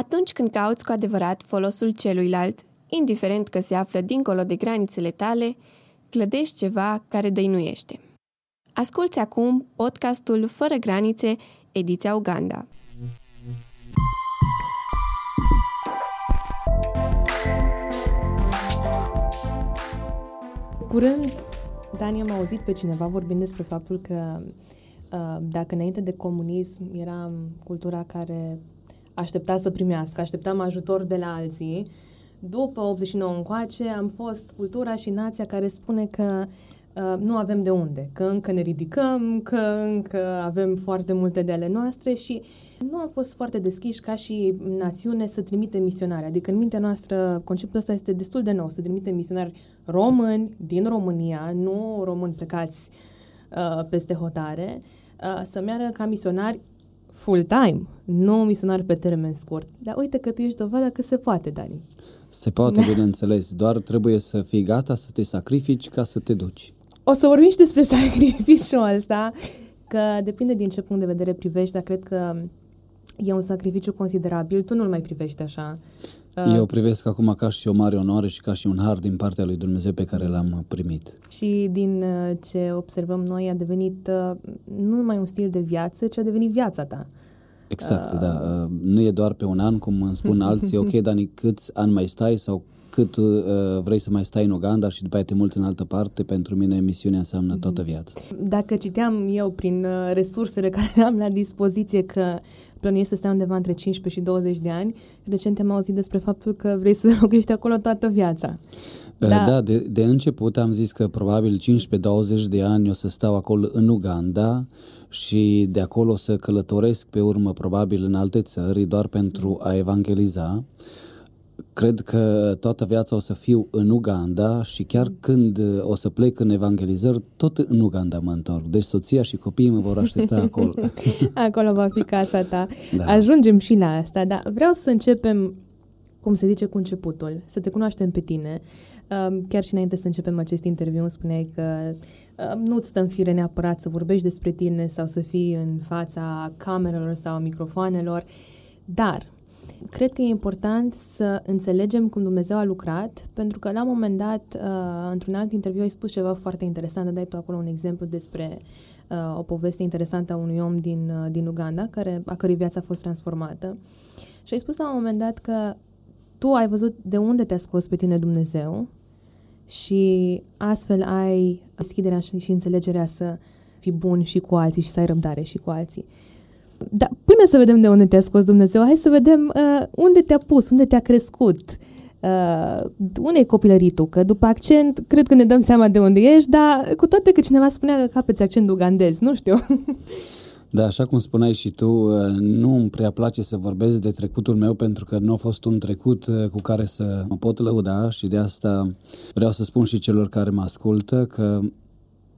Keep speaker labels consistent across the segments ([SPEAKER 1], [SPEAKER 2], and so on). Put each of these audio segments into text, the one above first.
[SPEAKER 1] Atunci când cauți cu adevărat folosul celuilalt, indiferent că se află dincolo de granițele tale, clădești ceva care dăinuiește. Asculți acum podcastul Fără Granițe, ediția Uganda.
[SPEAKER 2] Curând, Dani, am auzit pe cineva vorbind despre faptul că uh, dacă înainte de comunism eram cultura care aștepta să primească, așteptam ajutor de la alții, după 89 încoace am fost cultura și nația care spune că uh, nu avem de unde, că încă ne ridicăm, că încă avem foarte multe de ale noastre și nu am fost foarte deschiși ca și națiune să trimite misionari. Adică în mintea noastră conceptul ăsta este destul de nou, să trimite misionari români din România, nu români plecați uh, peste hotare, uh, să meargă ca misionari full-time, nu misionari pe termen scurt. Dar uite că tu ești dovada că se poate, Dani.
[SPEAKER 3] Se poate, bineînțeles, doar trebuie să fii gata să te sacrifici ca să te duci.
[SPEAKER 2] O să vorbim și despre sacrificiul ăsta, că depinde din ce punct de vedere privești, dar cred că e un sacrificiu considerabil, tu nu-l mai privești așa.
[SPEAKER 3] Eu privesc acum ca și o mare onoare și ca și un har din partea lui Dumnezeu pe care l-am primit.
[SPEAKER 2] Și din uh, ce observăm noi a devenit uh, nu numai un stil de viață, ci a devenit viața ta.
[SPEAKER 3] Exact, uh... da. Nu e doar pe un an, cum îmi spun alții, ok, Dani, câți ani mai stai sau cât uh, vrei să mai stai în Uganda și după aia te mulți în altă parte, pentru mine misiunea înseamnă toată viața.
[SPEAKER 2] Dacă citeam eu prin uh, resursele care am la dispoziție că plănuiești să stai undeva între 15 și 20 de ani, recent am auzit despre faptul că vrei să locuiești acolo toată viața.
[SPEAKER 3] Da, da de, de început am zis că probabil 15-20 de ani o să stau acolo în Uganda și de acolo să călătoresc pe urmă probabil în alte țări doar pentru a evangeliza. Cred că toată viața o să fiu în Uganda și chiar când o să plec în evangelizări, tot în Uganda mă întorc. Deci soția și copiii mă vor aștepta acolo.
[SPEAKER 2] acolo va fi casa ta. Da. Ajungem și la asta, dar vreau să începem, cum se zice, cu începutul, să te cunoaștem pe tine. Chiar și înainte să începem acest interviu, îmi spuneai că nu-ți stă în fire neapărat să vorbești despre tine sau să fii în fața camerelor sau microfoanelor, dar cred că e important să înțelegem cum Dumnezeu a lucrat, pentru că la un moment dat, uh, într-un alt interviu, ai spus ceva foarte interesant, dai tu acolo un exemplu despre uh, o poveste interesantă a unui om din, uh, din Uganda, care, a cărui viață a fost transformată. Și ai spus la un moment dat că tu ai văzut de unde te-a scos pe tine Dumnezeu și astfel ai deschiderea și, și înțelegerea să fii bun și cu alții și să ai răbdare și cu alții. Dar până să vedem de unde te-a scos Dumnezeu, hai să vedem uh, unde te-a pus, unde te-a crescut, uh, unde e copilăritul, că după accent cred că ne dăm seama de unde ești, dar cu toate că cineva spunea că capeți accent ugandez, nu știu.
[SPEAKER 3] Da, așa cum spuneai și tu, uh, nu îmi prea place să vorbesc de trecutul meu pentru că nu a fost un trecut uh, cu care să mă pot lăuda și de asta vreau să spun și celor care mă ascultă că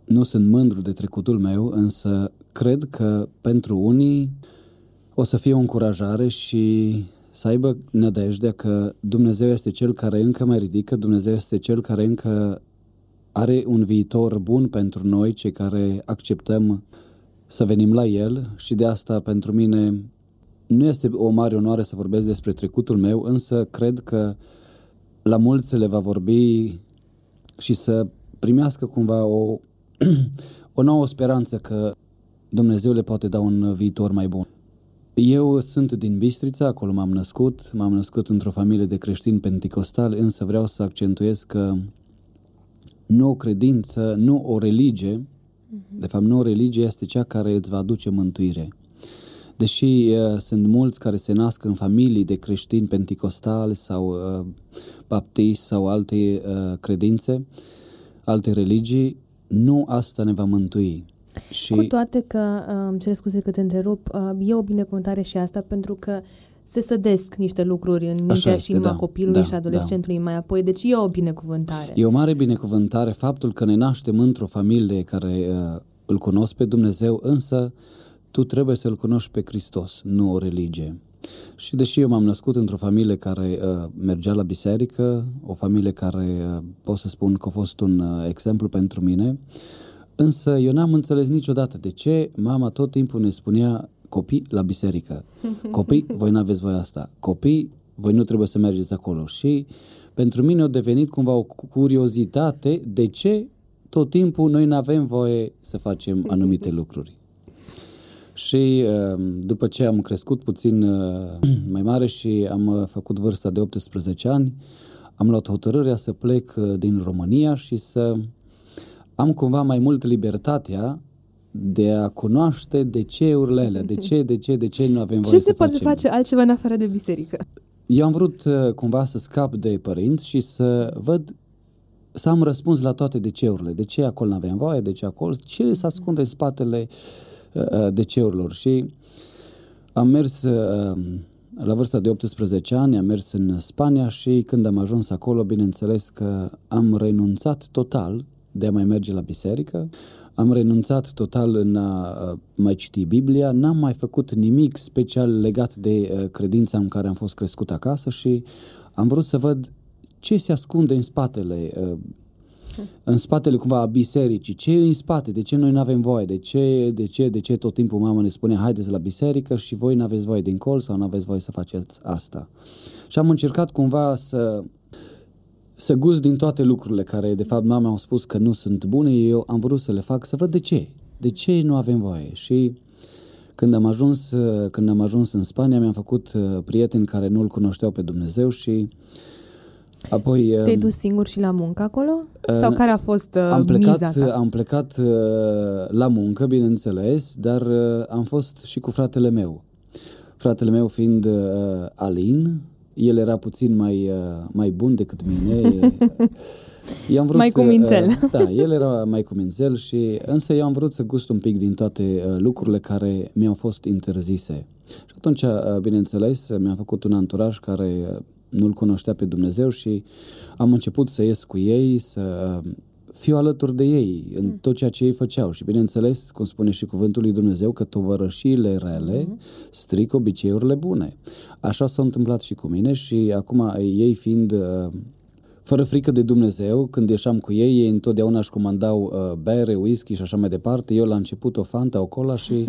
[SPEAKER 3] nu sunt mândru de trecutul meu, însă cred că pentru unii o să fie o încurajare și să aibă nădejdea că Dumnezeu este Cel care încă mai ridică, Dumnezeu este Cel care încă are un viitor bun pentru noi, cei care acceptăm să venim la El. Și de asta pentru mine nu este o mare onoare să vorbesc despre trecutul meu, însă cred că la mulți le va vorbi și să primească cumva o, o nouă speranță că Dumnezeu le poate da un viitor mai bun. Eu sunt din Bistrița, acolo m-am născut, m-am născut într-o familie de creștini pentecostali, însă vreau să accentuez că nu o credință, nu o religie, mhm. de fapt nu o religie este cea care îți va aduce mântuire. Deși uh, sunt mulți care se nasc în familii de creștini pentecostali sau uh, baptiști sau alte uh, credințe, alte religii, nu asta ne va mântui.
[SPEAKER 2] Și... Cu toate că, uh, îmi cer scuze că te întrerup, uh, e o binecuvântare și asta pentru că se sădesc niște lucruri în mintea și inima da, copilului da, și adolescentului da. mai apoi, deci e o binecuvântare.
[SPEAKER 3] E o mare binecuvântare faptul că ne naștem într-o familie care uh, îl cunosc pe Dumnezeu, însă tu trebuie să-L cunoști pe Hristos, nu o religie. Și deși eu m-am născut într-o familie care uh, mergea la biserică, o familie care uh, pot să spun că a fost un uh, exemplu pentru mine, Însă eu n-am înțeles niciodată de ce mama tot timpul ne spunea copii la biserică. Copii, voi nu aveți voi asta. Copii, voi nu trebuie să mergeți acolo. Și pentru mine a devenit cumva o curiozitate de ce tot timpul noi nu avem voie să facem anumite lucruri. Și um, după ce am crescut puțin uh, mai mare și am uh, făcut vârsta de 18 ani, am luat hotărârea să plec uh, din România și să am cumva mai mult libertatea de a cunoaște de ce urlele, de ce, de ce, de ce nu avem voie
[SPEAKER 2] Ce se poate
[SPEAKER 3] facem.
[SPEAKER 2] face altceva în afară de biserică?
[SPEAKER 3] Eu am vrut cumva să scap de părinți și să văd să am răspuns la toate de ceurile. De ce acolo nu avem voie, de ce acolo, ce se ascunde în spatele uh, de ceurilor. Și am mers uh, la vârsta de 18 ani, am mers în Spania și când am ajuns acolo, bineînțeles că am renunțat total de a mai merge la biserică, am renunțat total în a mai citi Biblia, n-am mai făcut nimic special legat de credința în care am fost crescut acasă și am vrut să văd ce se ascunde în spatele în spatele cumva a bisericii, ce e în spate, de ce noi nu avem voie, de ce, de ce, de ce tot timpul mama ne spune haideți la biserică și voi nu aveți voie din col sau nu aveți voie să faceți asta. Și am încercat cumva să să gust din toate lucrurile care de fapt mama au spus că nu sunt bune, eu am vrut să le fac să văd de ce, de ce nu avem voie și când am ajuns, când am ajuns în Spania mi-am făcut prieteni care nu-L cunoșteau pe Dumnezeu și Apoi,
[SPEAKER 2] Te-ai dus singur și la muncă acolo? Sau care a fost uh,
[SPEAKER 3] am plecat,
[SPEAKER 2] miza ta?
[SPEAKER 3] Am plecat uh, la muncă, bineînțeles, dar uh, am fost și cu fratele meu. Fratele meu fiind uh, Alin, el era puțin mai, uh, mai bun decât mine.
[SPEAKER 2] I-am vrut, mai cumințel. Uh,
[SPEAKER 3] da, el era mai cumințel și însă eu am vrut să gust un pic din toate uh, lucrurile care mi-au fost interzise. Și atunci, uh, bineînțeles, mi-am făcut un anturaj care uh, nu-L cunoștea pe Dumnezeu și am început să ies cu ei, să fiu alături de ei în mm. tot ceea ce ei făceau. Și bineînțeles, cum spune și cuvântul lui Dumnezeu, că tovărășiile rele mm. stric obiceiurile bune. Așa s-a întâmplat și cu mine și acum ei fiind uh, fără frică de Dumnezeu, când ieșeam cu ei, ei întotdeauna își comandau uh, bere, whisky și așa mai departe. Eu la început o fanta, o cola și...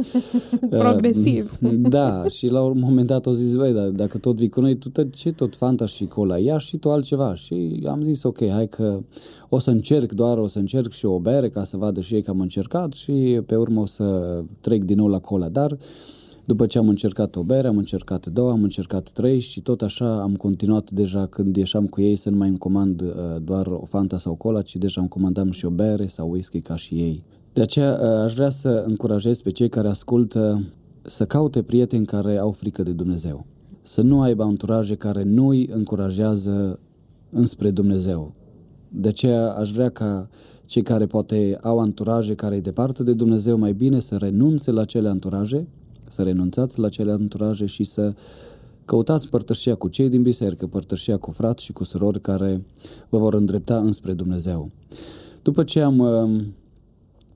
[SPEAKER 2] Uh, Progresiv.
[SPEAKER 3] Da, și la un moment dat o zis, băi, dar dacă tot vii cu noi, tu tot, ce tot fanta și cola? Ia și tu altceva. Și am zis, ok, hai că o să încerc doar, o să încerc și o bere ca să vadă și ei că am încercat și pe urmă o să trec din nou la cola. Dar uh, după ce am încercat o bere, am încercat două, am încercat trei și tot așa am continuat deja când ieșeam cu ei să nu mai îmi comand uh, doar o Fanta sau cola, ci deja îmi comandam și o bere sau whisky ca și ei. De aceea uh, aș vrea să încurajez pe cei care ascultă să caute prieteni care au frică de Dumnezeu. Să nu aibă anturaje care nu îi încurajează înspre Dumnezeu. De aceea aș vrea ca cei care poate au anturaje care îi departe de Dumnezeu mai bine să renunțe la cele anturaje să renunțați la cele anturaje și să căutați părtășia cu cei din biserică, părtășia cu frați și cu surori care vă vor îndrepta înspre Dumnezeu. După ce am, uh,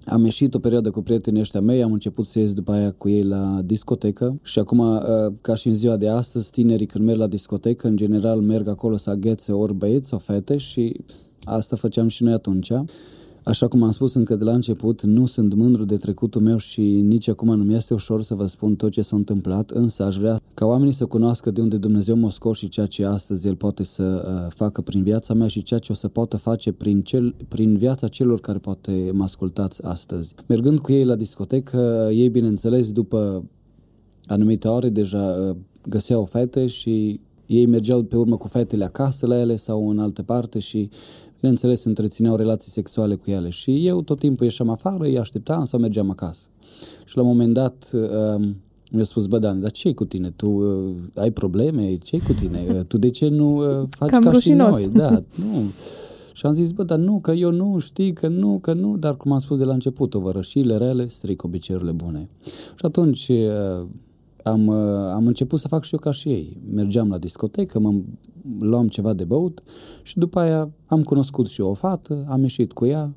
[SPEAKER 3] am ieșit o perioadă cu prietenii ăștia mei, am început să ies după aia cu ei la discotecă și acum, uh, ca și în ziua de astăzi, tinerii când merg la discotecă, în general merg acolo să aghețe ori băieți sau fete și asta făceam și noi atunci. Așa cum am spus încă de la început, nu sunt mândru de trecutul meu și nici acum nu mi-este ușor să vă spun tot ce s-a întâmplat, însă aș vrea ca oamenii să cunoască de unde Dumnezeu mă scos și ceea ce astăzi El poate să uh, facă prin viața mea și ceea ce o să poată face prin, cel, prin viața celor care poate mă ascultați astăzi. Mergând cu ei la discotecă, ei bineînțeles după anumite ore deja uh, găseau fete și ei mergeau pe urmă cu fetele acasă la ele sau în altă parte și bineînțeles, întrețineau relații sexuale cu ele și eu tot timpul ieșeam afară, îi așteptam sau mergeam acasă. Și la un moment dat uh, mi-a spus, bă, Dan, dar ce cu tine? Tu uh, ai probleme? ce cu tine? Uh, tu de ce nu uh, faci
[SPEAKER 2] Cam
[SPEAKER 3] ca
[SPEAKER 2] rușinos.
[SPEAKER 3] și noi? Da, nu. Și am zis, bă, dar nu, că eu nu, știi, că nu, că nu, dar cum am spus de la început, ovărășile rele stric obiceiurile bune. Și atunci uh, am, uh, am început să fac și eu ca și ei. Mergeam la discotecă, mă luam ceva de băut și după aia am cunoscut și eu o fată, am ieșit cu ea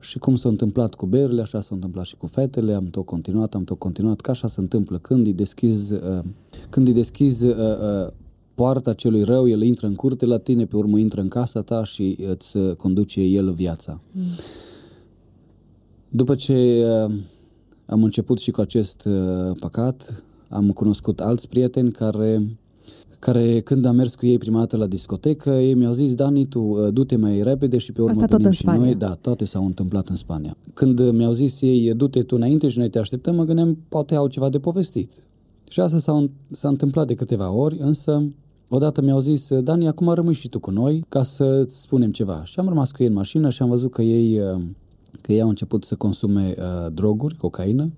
[SPEAKER 3] și cum s-a întâmplat cu berile, așa s-a întâmplat și cu fetele, am tot continuat, am tot continuat, ca așa se întâmplă când îi deschizi, uh, când îi deschizi uh, uh, poarta celui rău, el intră în curte la tine, pe urmă intră în casa ta și îți conduce el viața. Mm. După ce am început și cu acest uh, păcat, am cunoscut alți prieteni care, care când am mers cu ei prima dată la discotecă, ei mi-au zis, Dani, tu uh, du-te mai repede și pe urmă
[SPEAKER 2] Asta tot
[SPEAKER 3] venim
[SPEAKER 2] în
[SPEAKER 3] și
[SPEAKER 2] Spania.
[SPEAKER 3] noi. Da, toate s-au întâmplat în Spania. Când mi-au zis ei, du-te tu înainte și noi te așteptăm, mă gândeam, poate au ceva de povestit. Și asta s-a, s-a întâmplat de câteva ori, însă odată mi-au zis, Dani, acum rămâi și tu cu noi ca să spunem ceva. Și am rămas cu ei în mașină și am văzut că ei, uh, că ei au început să consume uh, droguri, cocaină.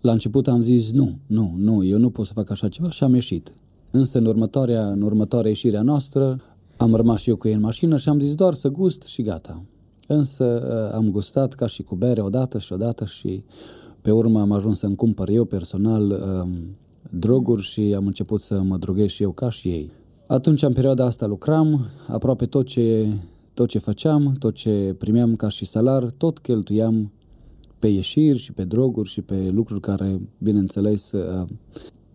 [SPEAKER 3] La început am zis, nu, nu, nu, eu nu pot să fac așa ceva și am ieșit. Însă în următoarea, în următoarea ieșire a noastră am rămas și eu cu ei în mașină și am zis doar să gust și gata. Însă uh, am gustat ca și cu bere odată și odată și pe urmă am ajuns să-mi cumpăr eu personal um, droguri și am început să mă droghez și eu ca și ei. Atunci, în perioada asta, lucram, aproape tot ce, tot ce făceam, tot ce primeam ca și salar, tot cheltuiam pe ieșiri și pe droguri și pe lucruri care, bineînțeles, uh,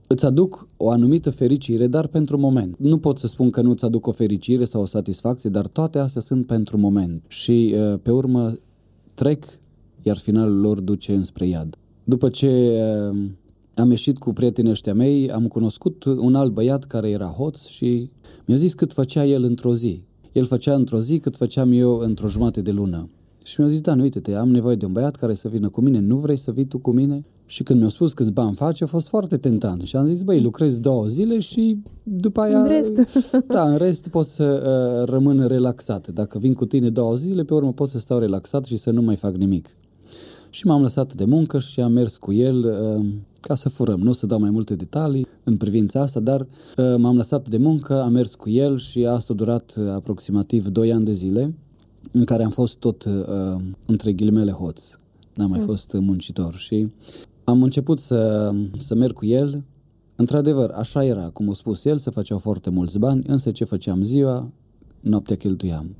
[SPEAKER 3] îți aduc o anumită fericire, dar pentru moment. Nu pot să spun că nu îți aduc o fericire sau o satisfacție, dar toate astea sunt pentru moment. Și uh, pe urmă trec, iar finalul lor duce înspre iad. După ce uh, am ieșit cu prietenii ăștia mei, am cunoscut un alt băiat care era hoț și mi-a zis cât făcea el într-o zi. El făcea într-o zi cât făceam eu într-o jumătate de lună. Și mi-a zis, Dan, uite-te, am nevoie de un băiat care să vină cu mine, nu vrei să vii tu cu mine? Și când mi-a spus câți bani face, a fost foarte tentant. Și am zis, băi, lucrez două zile și după aia...
[SPEAKER 2] În rest.
[SPEAKER 3] Da, în rest pot să uh, rămân relaxat. Dacă vin cu tine două zile, pe urmă pot să stau relaxat și să nu mai fac nimic. Și m-am lăsat de muncă și am mers cu el uh, ca să furăm. Nu o să dau mai multe detalii în privința asta, dar uh, m-am lăsat de muncă, am mers cu el și asta a durat uh, aproximativ 2 ani de zile, în care am fost tot uh, între ghilimele hoț. N-am mai fost muncitor și am început să, să merg cu el. Într-adevăr, așa era, cum a spus el, să făceau foarte mulți bani, însă ce făceam ziua, noaptea cheltuiam.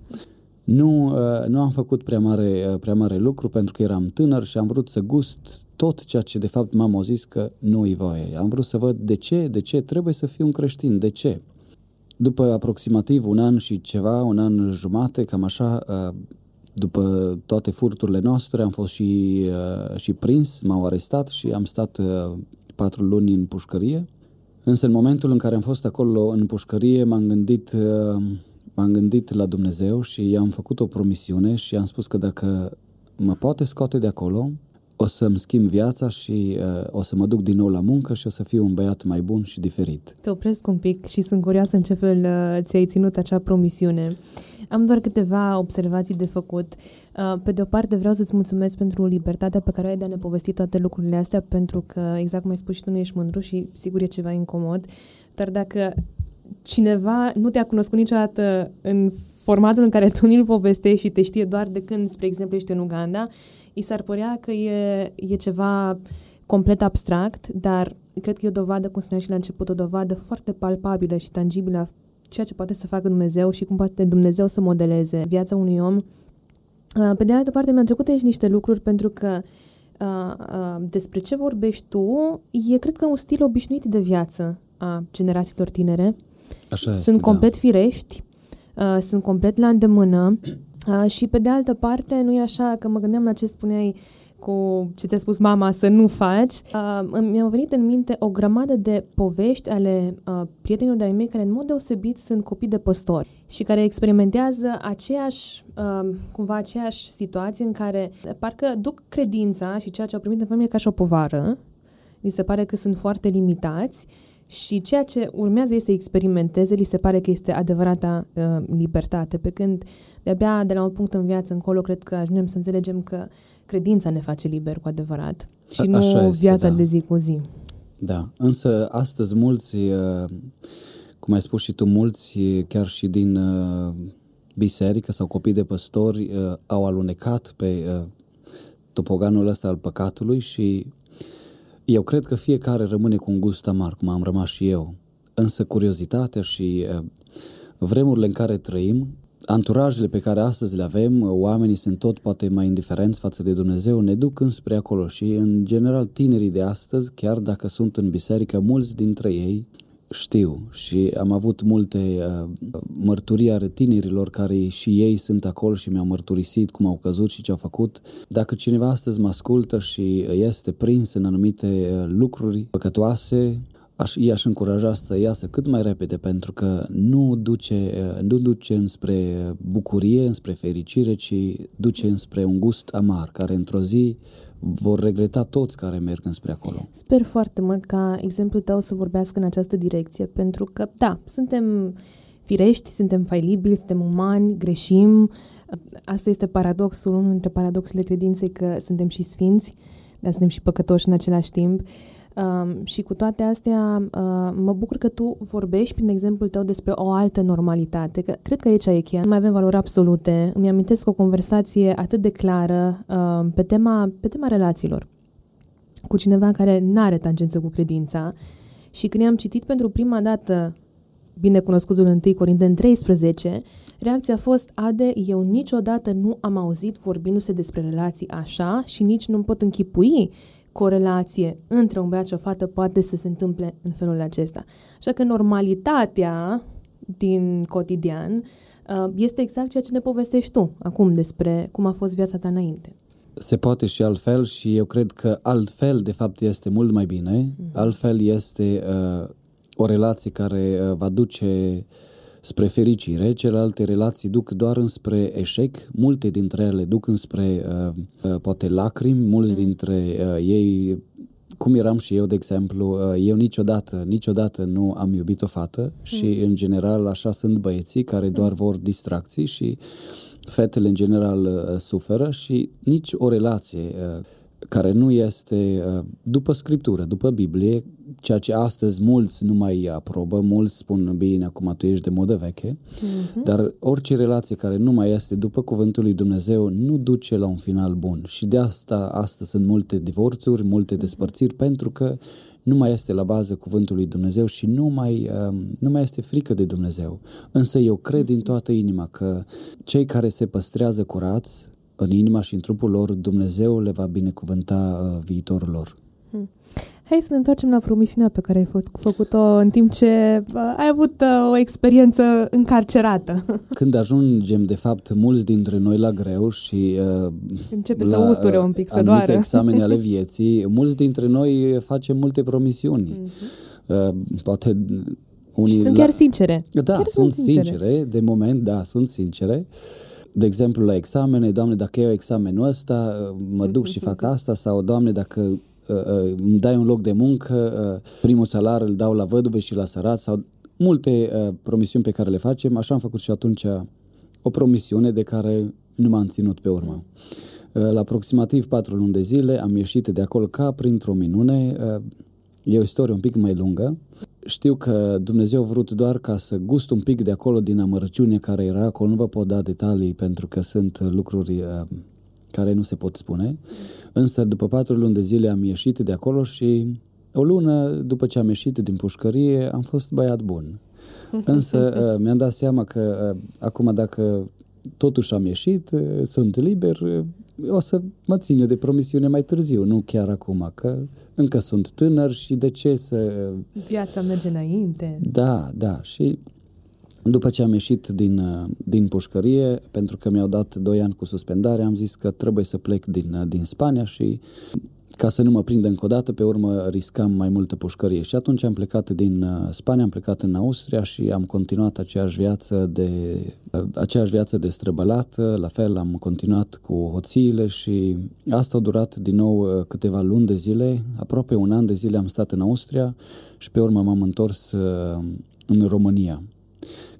[SPEAKER 3] Nu, uh, nu am făcut prea mare, uh, prea mare lucru pentru că eram tânăr și am vrut să gust tot ceea ce de fapt m-am zis că nu-i voie. Am vrut să văd de ce, de ce trebuie să fiu un creștin, de ce. După aproximativ un an și ceva, un an jumate, cam așa, uh, după toate furturile noastre, am fost și, și prins, m-au arestat și am stat patru luni în pușcărie. Însă în momentul în care am fost acolo în pușcărie, m-am gândit m-am gândit la Dumnezeu și i-am făcut o promisiune și i-am spus că dacă mă poate scoate de acolo, o să-mi schimb viața și uh, o să mă duc din nou la muncă și o să fiu un băiat mai bun și diferit.
[SPEAKER 2] Te opresc un pic și sunt curioasă în ce fel uh, ți-ai ținut acea promisiune. Am doar câteva observații de făcut. Uh, pe de o parte vreau să-ți mulțumesc pentru libertatea pe care ai de a ne povesti toate lucrurile astea, pentru că, exact cum ai spus și tu, nu ești mândru și sigur e ceva incomod, dar dacă cineva nu te-a cunoscut niciodată în formatul în care tu ni-l povestești și te știe doar de când, spre exemplu, ești în Uganda, i s-ar părea că e, e ceva complet abstract, dar cred că e o dovadă, cum spuneam și la început, o dovadă foarte palpabilă și tangibilă a ceea ce poate să facă Dumnezeu și cum poate Dumnezeu să modeleze viața unui om. Pe de altă parte, mi-am trecut aici niște lucruri pentru că despre ce vorbești tu e, cred că, un stil obișnuit de viață a generațiilor tinere.
[SPEAKER 3] Așa este,
[SPEAKER 2] sunt complet
[SPEAKER 3] da.
[SPEAKER 2] firești, uh, sunt complet la îndemână uh, și pe de altă parte nu e așa că mă gândeam la ce spuneai cu ce ți-a spus mama să nu faci. Uh, mi-au venit în minte o grămadă de povești ale uh, prietenilor de-ai mei care în mod deosebit sunt copii de păstori și care experimentează aceeași, uh, cumva aceeași situație în care parcă duc credința și ceea ce au primit în familie ca și o povară. Mi se pare că sunt foarte limitați și ceea ce urmează ei să experimenteze, li se pare că este adevărata uh, libertate, pe când de-abia de la un punct în viață încolo cred că ajungem să înțelegem că credința ne face liber cu adevărat și
[SPEAKER 3] A-
[SPEAKER 2] nu
[SPEAKER 3] așa este,
[SPEAKER 2] viața
[SPEAKER 3] da.
[SPEAKER 2] de zi cu zi.
[SPEAKER 3] Da, însă astăzi mulți, uh, cum ai spus și tu, mulți, chiar și din uh, biserică sau copii de păstori, uh, au alunecat pe uh, topoganul ăsta al păcatului și eu cred că fiecare rămâne cu un gust amar, cum am rămas și eu. Însă curiozitatea și uh, vremurile în care trăim, anturajele pe care astăzi le avem, uh, oamenii sunt tot poate mai indiferenți față de Dumnezeu, ne duc înspre acolo și în general tinerii de astăzi, chiar dacă sunt în biserică, mulți dintre ei știu și am avut multe uh, mărturii ale tinerilor care și ei sunt acolo și mi-au mărturisit cum au căzut și ce au făcut. Dacă cineva astăzi mă ascultă și este prins în anumite uh, lucruri păcătoase, aș, i-aș încuraja să iasă cât mai repede pentru că nu duce, uh, nu duce înspre bucurie, înspre fericire, ci duce înspre un gust amar care într-o zi vor regreta toți care merg înspre acolo.
[SPEAKER 2] Sper foarte mult ca exemplul tău să vorbească în această direcție, pentru că, da, suntem firești, suntem failibili, suntem umani, greșim. Asta este paradoxul, unul dintre paradoxurile credinței că suntem și sfinți, dar suntem și păcătoși în același timp. Uh, Um, și cu toate astea, uh, mă bucur că tu vorbești prin exemplul tău despre o altă normalitate, că cred că aici e cheia. Nu mai avem valori absolute. Îmi amintesc o conversație atât de clară uh, pe, tema, pe tema relațiilor cu cineva care nu are tangență cu credința și când i-am citit pentru prima dată binecunoscutul 1 Corinteni 13, reacția a fost, Ade, eu niciodată nu am auzit vorbindu-se despre relații așa și nici nu pot închipui corelație între un băiat și o fată poate să se întâmple în felul acesta. Așa că normalitatea din cotidian uh, este exact ceea ce ne povestești tu acum despre cum a fost viața ta înainte.
[SPEAKER 3] Se poate și altfel și eu cred că altfel de fapt este mult mai bine. Mm-hmm. Altfel este uh, o relație care uh, va duce uh, spre fericire, celelalte relații duc doar înspre eșec, multe dintre ele duc înspre uh, uh, poate lacrimi, mulți mm. dintre uh, ei cum eram și eu, de exemplu, uh, eu niciodată, niciodată nu am iubit o fată mm. și în general așa sunt băieții care doar mm. vor distracții și fetele în general uh, suferă și nici o relație uh, care nu este uh, după Scriptură, după Biblie, ceea ce astăzi mulți nu mai aprobă, mulți spun bine, acum tu ești de modă veche, uh-huh. dar orice relație care nu mai este după cuvântul lui Dumnezeu nu duce la un final bun și de asta astăzi sunt multe divorțuri, multe uh-huh. despărțiri, pentru că nu mai este la bază cuvântul lui Dumnezeu și nu mai, uh, nu mai este frică de Dumnezeu. Însă eu cred din toată inima că cei care se păstrează curați în inima și în trupul lor, Dumnezeu le va binecuvânta uh, viitorul lor. Hmm.
[SPEAKER 2] Hai să ne întoarcem la promisiunea pe care ai fă- făcut-o în timp ce uh, ai avut uh, o experiență încarcerată.
[SPEAKER 3] Când ajungem, de fapt, mulți dintre noi la greu și uh,
[SPEAKER 2] Începe la, să usture un pic, să
[SPEAKER 3] doară. examene ale vieții, mulți dintre noi facem multe promisiuni. Mm-hmm. Uh, poate
[SPEAKER 2] unii... Și sunt la... chiar sincere.
[SPEAKER 3] Da,
[SPEAKER 2] chiar
[SPEAKER 3] sunt sincere. sincere, de moment, da, sunt sincere. De exemplu, la examene, Doamne, dacă iau examenul ăsta, uh, mă duc și fac asta, sau, Doamne, dacă Uh, uh, îmi dai un loc de muncă, uh, primul salar îl dau la văduve și la sărat sau multe promisiuni pe care le facem. Așa am făcut și atunci o promisiune de care nu m-am ținut pe urmă. La aproximativ patru luni de zile am ieșit de acolo ca printr-o minune. E o istorie un pic mai lungă. Știu că Dumnezeu a vrut doar ca să gust un pic de acolo din amărăciune care era acolo. Nu vă pot da detalii pentru că sunt lucruri care nu se pot spune. Însă după patru luni de zile am ieșit de acolo și o lună după ce am ieșit din pușcărie am fost băiat bun. Însă uh, mi-am dat seama că uh, acum dacă totuși am ieșit, uh, sunt liber, o să mă țin eu de promisiune mai târziu, nu chiar acum, că încă sunt tânăr și de ce să...
[SPEAKER 2] Viața merge înainte.
[SPEAKER 3] Da, da, și după ce am ieșit din, uh, din pușcărie, pentru că mi-au dat 2 ani cu suspendare, am zis că trebuie să plec din, uh, din Spania și ca să nu mă prindă încă o dată, pe urmă riscam mai multă pușcărie. Și atunci am plecat din uh, Spania, am plecat în Austria și am continuat aceeași viață de, aceeași viață de străbălată, la fel am continuat cu hoțiile și asta a durat din nou câteva luni de zile, aproape un an de zile am stat în Austria și pe urmă m-am întors în România.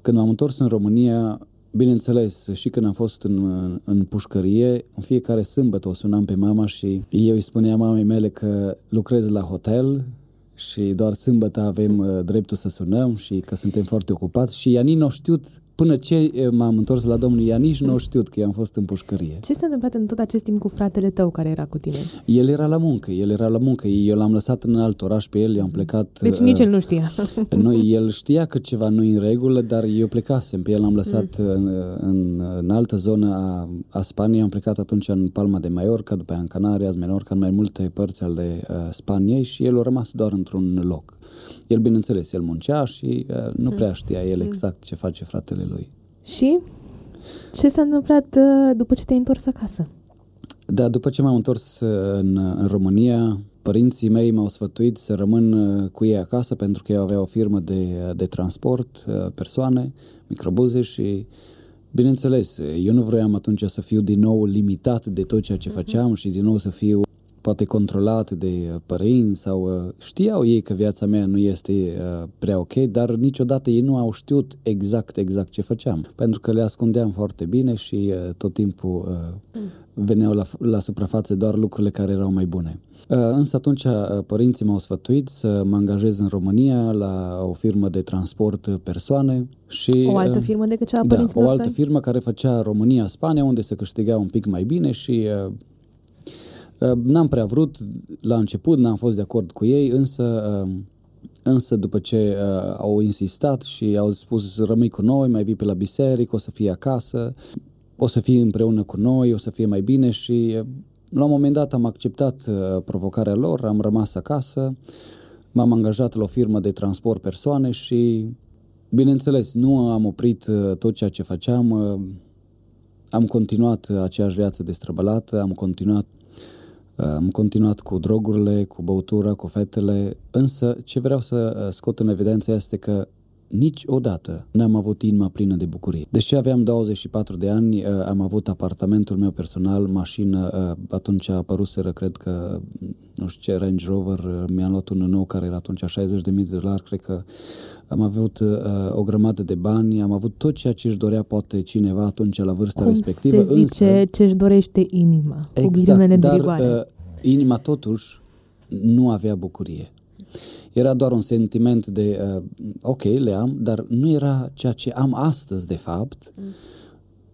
[SPEAKER 3] Când m-am întors în România, bineînțeles, și când am fost în, în pușcărie, în fiecare sâmbătă o sunam pe mama și eu îi spuneam mamei mele că lucrez la hotel și doar sâmbătă avem uh, dreptul să sunăm și că suntem foarte ocupați și ea nici nu știut Până ce m-am întors la domnul ea nici nu știut că i-am fost în pușcărie.
[SPEAKER 2] Ce s-a întâmplat în tot acest timp cu fratele tău care era cu tine?
[SPEAKER 3] El era la muncă, el era la muncă. Eu l-am lăsat în alt oraș pe el, i-am plecat...
[SPEAKER 2] Deci nici uh, el nu știa.
[SPEAKER 3] nu, el știa că ceva nu în regulă, dar eu plecasem. Pe el l-am lăsat mm. în, în, în altă zonă a, a Spaniei. Am plecat atunci în Palma de Mallorca, după aia în Canarias, Menorca, în mai multe părți ale uh, Spaniei și el a rămas doar într-un loc. El, bineînțeles, el muncea și uh, nu prea știa el exact ce face fratele lui.
[SPEAKER 2] Și ce s-a întâmplat uh, după ce te-ai întors acasă?
[SPEAKER 3] Da, după ce m-am întors uh, în, în România, părinții mei m-au sfătuit să rămân uh, cu ei acasă pentru că ei aveau o firmă de, de transport, persoane, microbuze și bineînțeles, eu nu vroiam atunci să fiu din nou limitat de tot ceea ce mhm. făceam și din nou să fiu poate controlat de uh, părinți sau uh, știau ei că viața mea nu este uh, prea ok, dar niciodată ei nu au știut exact, exact ce făceam, pentru că le ascundeam foarte bine și tot timpul veneau la, la suprafață doar lucrurile care erau mai bune. Însă atunci părinții m-au sfătuit să mă angajez în România la o firmă de transport persoane și...
[SPEAKER 2] O altă firmă decât cea a
[SPEAKER 3] Da, o altă firmă care făcea România-Spania, unde se câștiga un pic mai bine și Uh, n-am prea vrut la început, n-am fost de acord cu ei, însă, uh, însă după ce uh, au insistat și au spus rămâi cu noi, mai vii pe la biserică, o să fii acasă, o să fii împreună cu noi, o să fie mai bine. Și la un moment dat am acceptat provocarea lor, am rămas acasă, m-am angajat la o firmă de transport persoane și bineînțeles nu am oprit tot ceea ce făceam, am continuat aceeași viață destrăbălată, am continuat am continuat cu drogurile, cu băutura, cu fetele, însă ce vreau să uh, scot în evidență este că niciodată n-am avut inima plină de bucurie. Deși aveam 24 de ani, uh, am avut apartamentul meu personal, mașină, uh, atunci a apăruseră, cred că, nu știu ce, Range Rover, mi-am luat un nou care era atunci 60.000 de dolari, cred că am avut uh, o grămadă de bani, am avut tot ceea ce își dorea poate cineva atunci la vârsta
[SPEAKER 2] Cum
[SPEAKER 3] respectivă.
[SPEAKER 2] se zice
[SPEAKER 3] însă,
[SPEAKER 2] ce își dorește inima,
[SPEAKER 3] exact,
[SPEAKER 2] cu
[SPEAKER 3] dar
[SPEAKER 2] uh,
[SPEAKER 3] inima totuși nu avea bucurie. Era doar un sentiment de, uh, ok, le am, dar nu era ceea ce am astăzi, de fapt. Mm.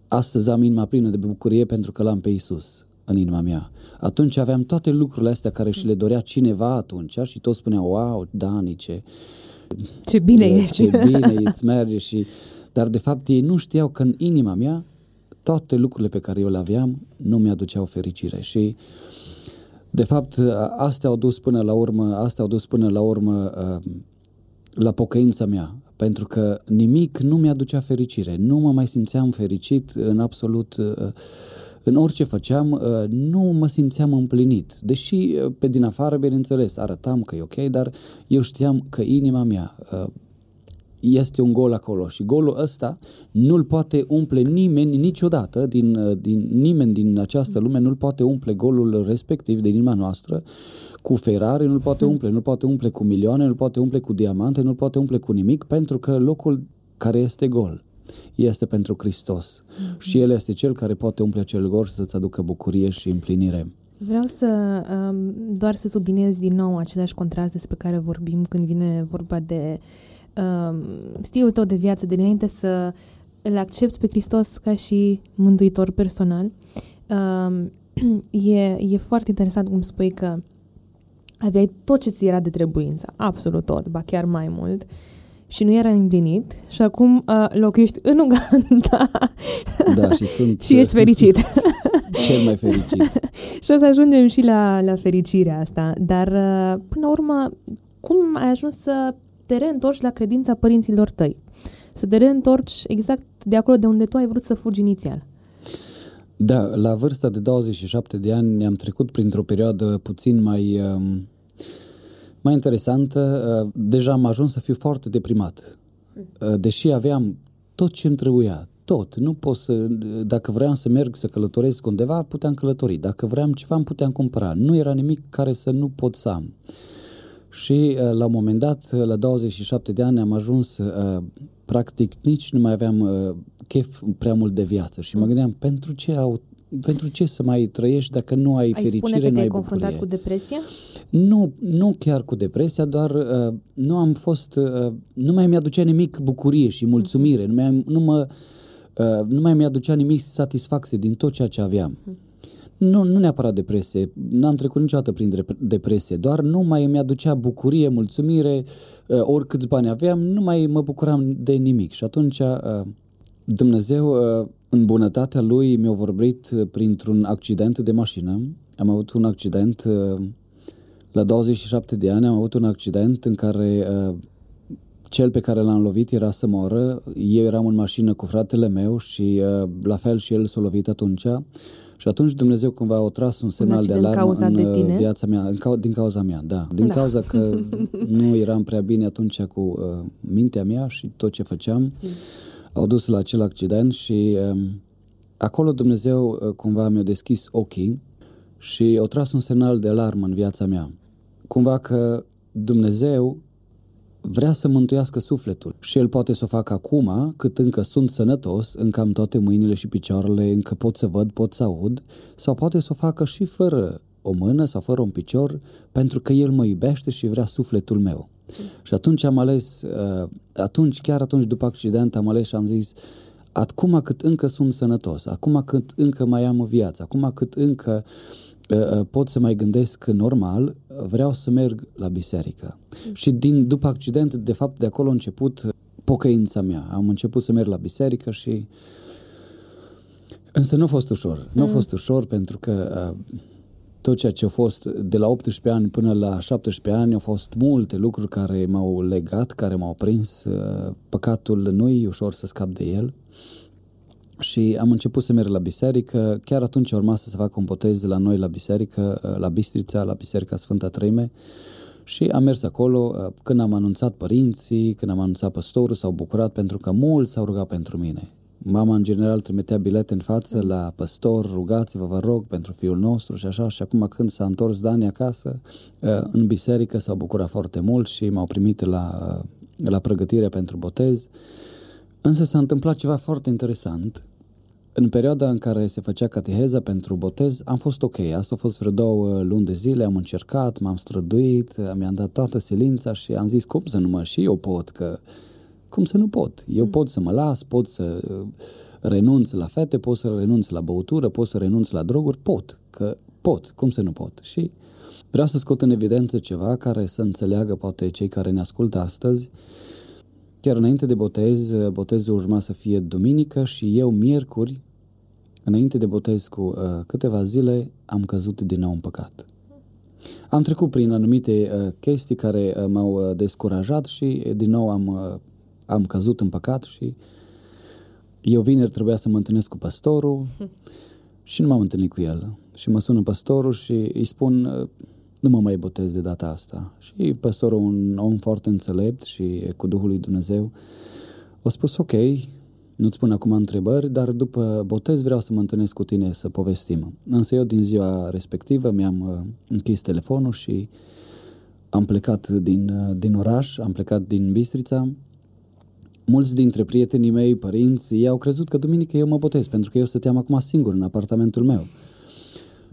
[SPEAKER 3] Astăzi am inima plină de bucurie pentru că l-am pe Isus în inima mea. Atunci aveam toate lucrurile astea care și le dorea cineva atunci și toți spuneau, wow, Dani, ce...
[SPEAKER 2] Ce bine e!
[SPEAKER 3] Ce bine îți merge și... Dar de fapt ei nu știau că în inima mea toate lucrurile pe care eu le aveam nu mi-aduceau fericire și de fapt astea au dus până la urmă, astea au dus până la urmă uh, la pocăința mea, pentru că nimic nu mi-aducea fericire, nu mă mai simțeam fericit în absolut uh, în orice făceam, uh, nu mă simțeam împlinit. Deși uh, pe din afară, bineînțeles, arătam că e ok, dar eu știam că inima mea uh, este un gol acolo și golul ăsta nu-l poate umple nimeni niciodată, din, din, nimeni din această lume nu-l poate umple golul respectiv de inima noastră cu Ferrari, nu-l poate umple, nu-l poate umple cu milioane, nu-l poate umple cu diamante, nu-l poate umple cu nimic, pentru că locul care este gol este pentru Hristos. Mm-hmm. Și El este Cel care poate umple acel gol și să-ți aducă bucurie și împlinire.
[SPEAKER 2] Vreau să um, doar să subliniez din nou același contrast despre care vorbim când vine vorba de um, stilul tău de viață de înainte să îl accepti pe Hristos ca și mântuitor personal. Um, e, e foarte interesant cum spui că aveai tot ce ți era de trebuință, absolut tot, ba chiar mai mult. Uh, și nu era împlinit și acum uh, locuiești în Uganda
[SPEAKER 3] da, și, sunt,
[SPEAKER 2] și ești fericit.
[SPEAKER 3] cel mai fericit.
[SPEAKER 2] și o să ajungem și la, la fericirea asta. Dar, uh, până la urmă, cum ai ajuns să te reîntorci la credința părinților tăi? Să te reîntorci exact de acolo de unde tu ai vrut să fugi inițial?
[SPEAKER 3] Da, la vârsta de 27 de ani am trecut printr-o perioadă puțin mai... Uh, mai interesantă, uh, deja am ajuns să fiu foarte deprimat. Uh, deși aveam tot ce îmi trebuia, tot. Nu pot să, dacă vreau să merg să călătoresc undeva, puteam călători. Dacă vreau ceva, îmi puteam cumpăra. Nu era nimic care să nu pot să am. Și uh, la un moment dat, la 27 de ani, am ajuns, practic, nici nu mai aveam chef prea mult de viață. Și mă gândeam, pentru ce au pentru ce să mai trăiești dacă nu ai, ai fericire, spune că
[SPEAKER 2] nu
[SPEAKER 3] ai
[SPEAKER 2] confruntat cu depresia?
[SPEAKER 3] Nu, nu chiar cu depresia, doar uh, nu am fost, uh, nu mai mi-aducea nimic bucurie și mulțumire, uh-huh. nu, mai, nu, mă, uh, nu mai mi-aducea nimic satisfacție din tot ceea ce aveam. Uh-huh. Nu, nu neapărat depresie, n-am trecut niciodată prin depresie, doar nu mai mi-aducea bucurie, mulțumire, uh, oricâți bani aveam, nu mai mă bucuram de nimic. Și atunci uh, Dumnezeu, uh, în bunătatea Lui, mi-a vorbit uh, printr-un accident de mașină. Am avut un accident uh, La 27 de ani am avut un accident în care uh, cel pe care l-am lovit era să moară. Eu eram în mașină cu fratele meu și uh, la fel și el s-a lovit atunci. Și atunci Dumnezeu cumva a tras un semnal de alarmă în
[SPEAKER 2] de tine?
[SPEAKER 3] viața mea, în cau- din cauza mea, da. Din da. cauza că nu eram prea bine atunci cu uh, mintea mea și tot ce făceam. Mm. Au dus la acel accident și uh, acolo Dumnezeu uh, cumva mi-a deschis ochii și a tras un semnal de alarmă în viața mea. Cumva că Dumnezeu vrea să mântuiască sufletul și el poate să o facă acum, cât încă sunt sănătos, încă am toate mâinile și picioarele, încă pot să văd, pot să aud, sau poate să o facă și fără o mână sau fără un picior, pentru că el mă iubește și vrea sufletul meu. Mm. Și atunci am ales, uh, atunci, chiar atunci după accident, am ales și am zis, acum cât încă sunt sănătos, acum cât încă mai am o viață, acum cât încă uh, Uh, uh, pot să mai gândesc normal, vreau să merg la biserică. Mm. Și din, după accident, de fapt, de acolo a început pocăința mea. Am început să merg la biserică și... Însă nu a fost ușor. Mm. Nu a fost ușor pentru că uh, tot ceea ce a fost de la 18 ani până la 17 ani au fost multe lucruri care m-au legat, care m-au prins. Uh, păcatul nu e ușor să scap de el. Și am început să merg la biserică, chiar atunci urma să se facă un botez la noi la biserică, la Bistrița, la Biserica Sfânta Treime. Și am mers acolo, când am anunțat părinții, când am anunțat păstorul, s-au bucurat pentru că mulți s-au rugat pentru mine. Mama, în general, trimitea bilete în față la păstor, rugați-vă, vă rog, pentru fiul nostru și așa. Și acum când s-a întors Dani acasă, în biserică s-au bucurat foarte mult și m-au primit la, la pregătire pentru botez. Însă s-a întâmplat ceva foarte interesant. În perioada în care se făcea cateheza pentru botez, am fost ok. Asta a fost vreo două luni de zile, am încercat, m-am străduit, mi-am dat toată silința și am zis cum să nu mă și eu pot, că cum să nu pot? Eu mm. pot să mă las, pot să uh, renunț la fete, pot să renunț la băutură, pot să renunț la droguri, pot, că pot, cum să nu pot? Și vreau să scot în evidență ceva care să înțeleagă poate cei care ne ascultă astăzi, Chiar înainte de botez, botezul urma să fie duminică și eu, miercuri, înainte de botez cu uh, câteva zile, am căzut din nou în păcat. Am trecut prin anumite uh, chestii care uh, m-au uh, descurajat și uh, din nou am, uh, am căzut în păcat și eu vineri trebuia să mă întâlnesc cu pastorul și nu m-am întâlnit cu el. Și mă sună pastorul și îi spun, uh, nu mă mai botez de data asta. Și păstorul, un om foarte înțelept și cu Duhul lui Dumnezeu, a spus, ok, nu-ți spun acum întrebări, dar după botez vreau să mă întâlnesc cu tine să povestim. Însă eu din ziua respectivă mi-am uh, închis telefonul și am plecat din, uh, din oraș, am plecat din Bistrița. Mulți dintre prietenii mei, părinți, ei au crezut că duminică eu mă botez, pentru că eu stăteam acum singur în apartamentul meu.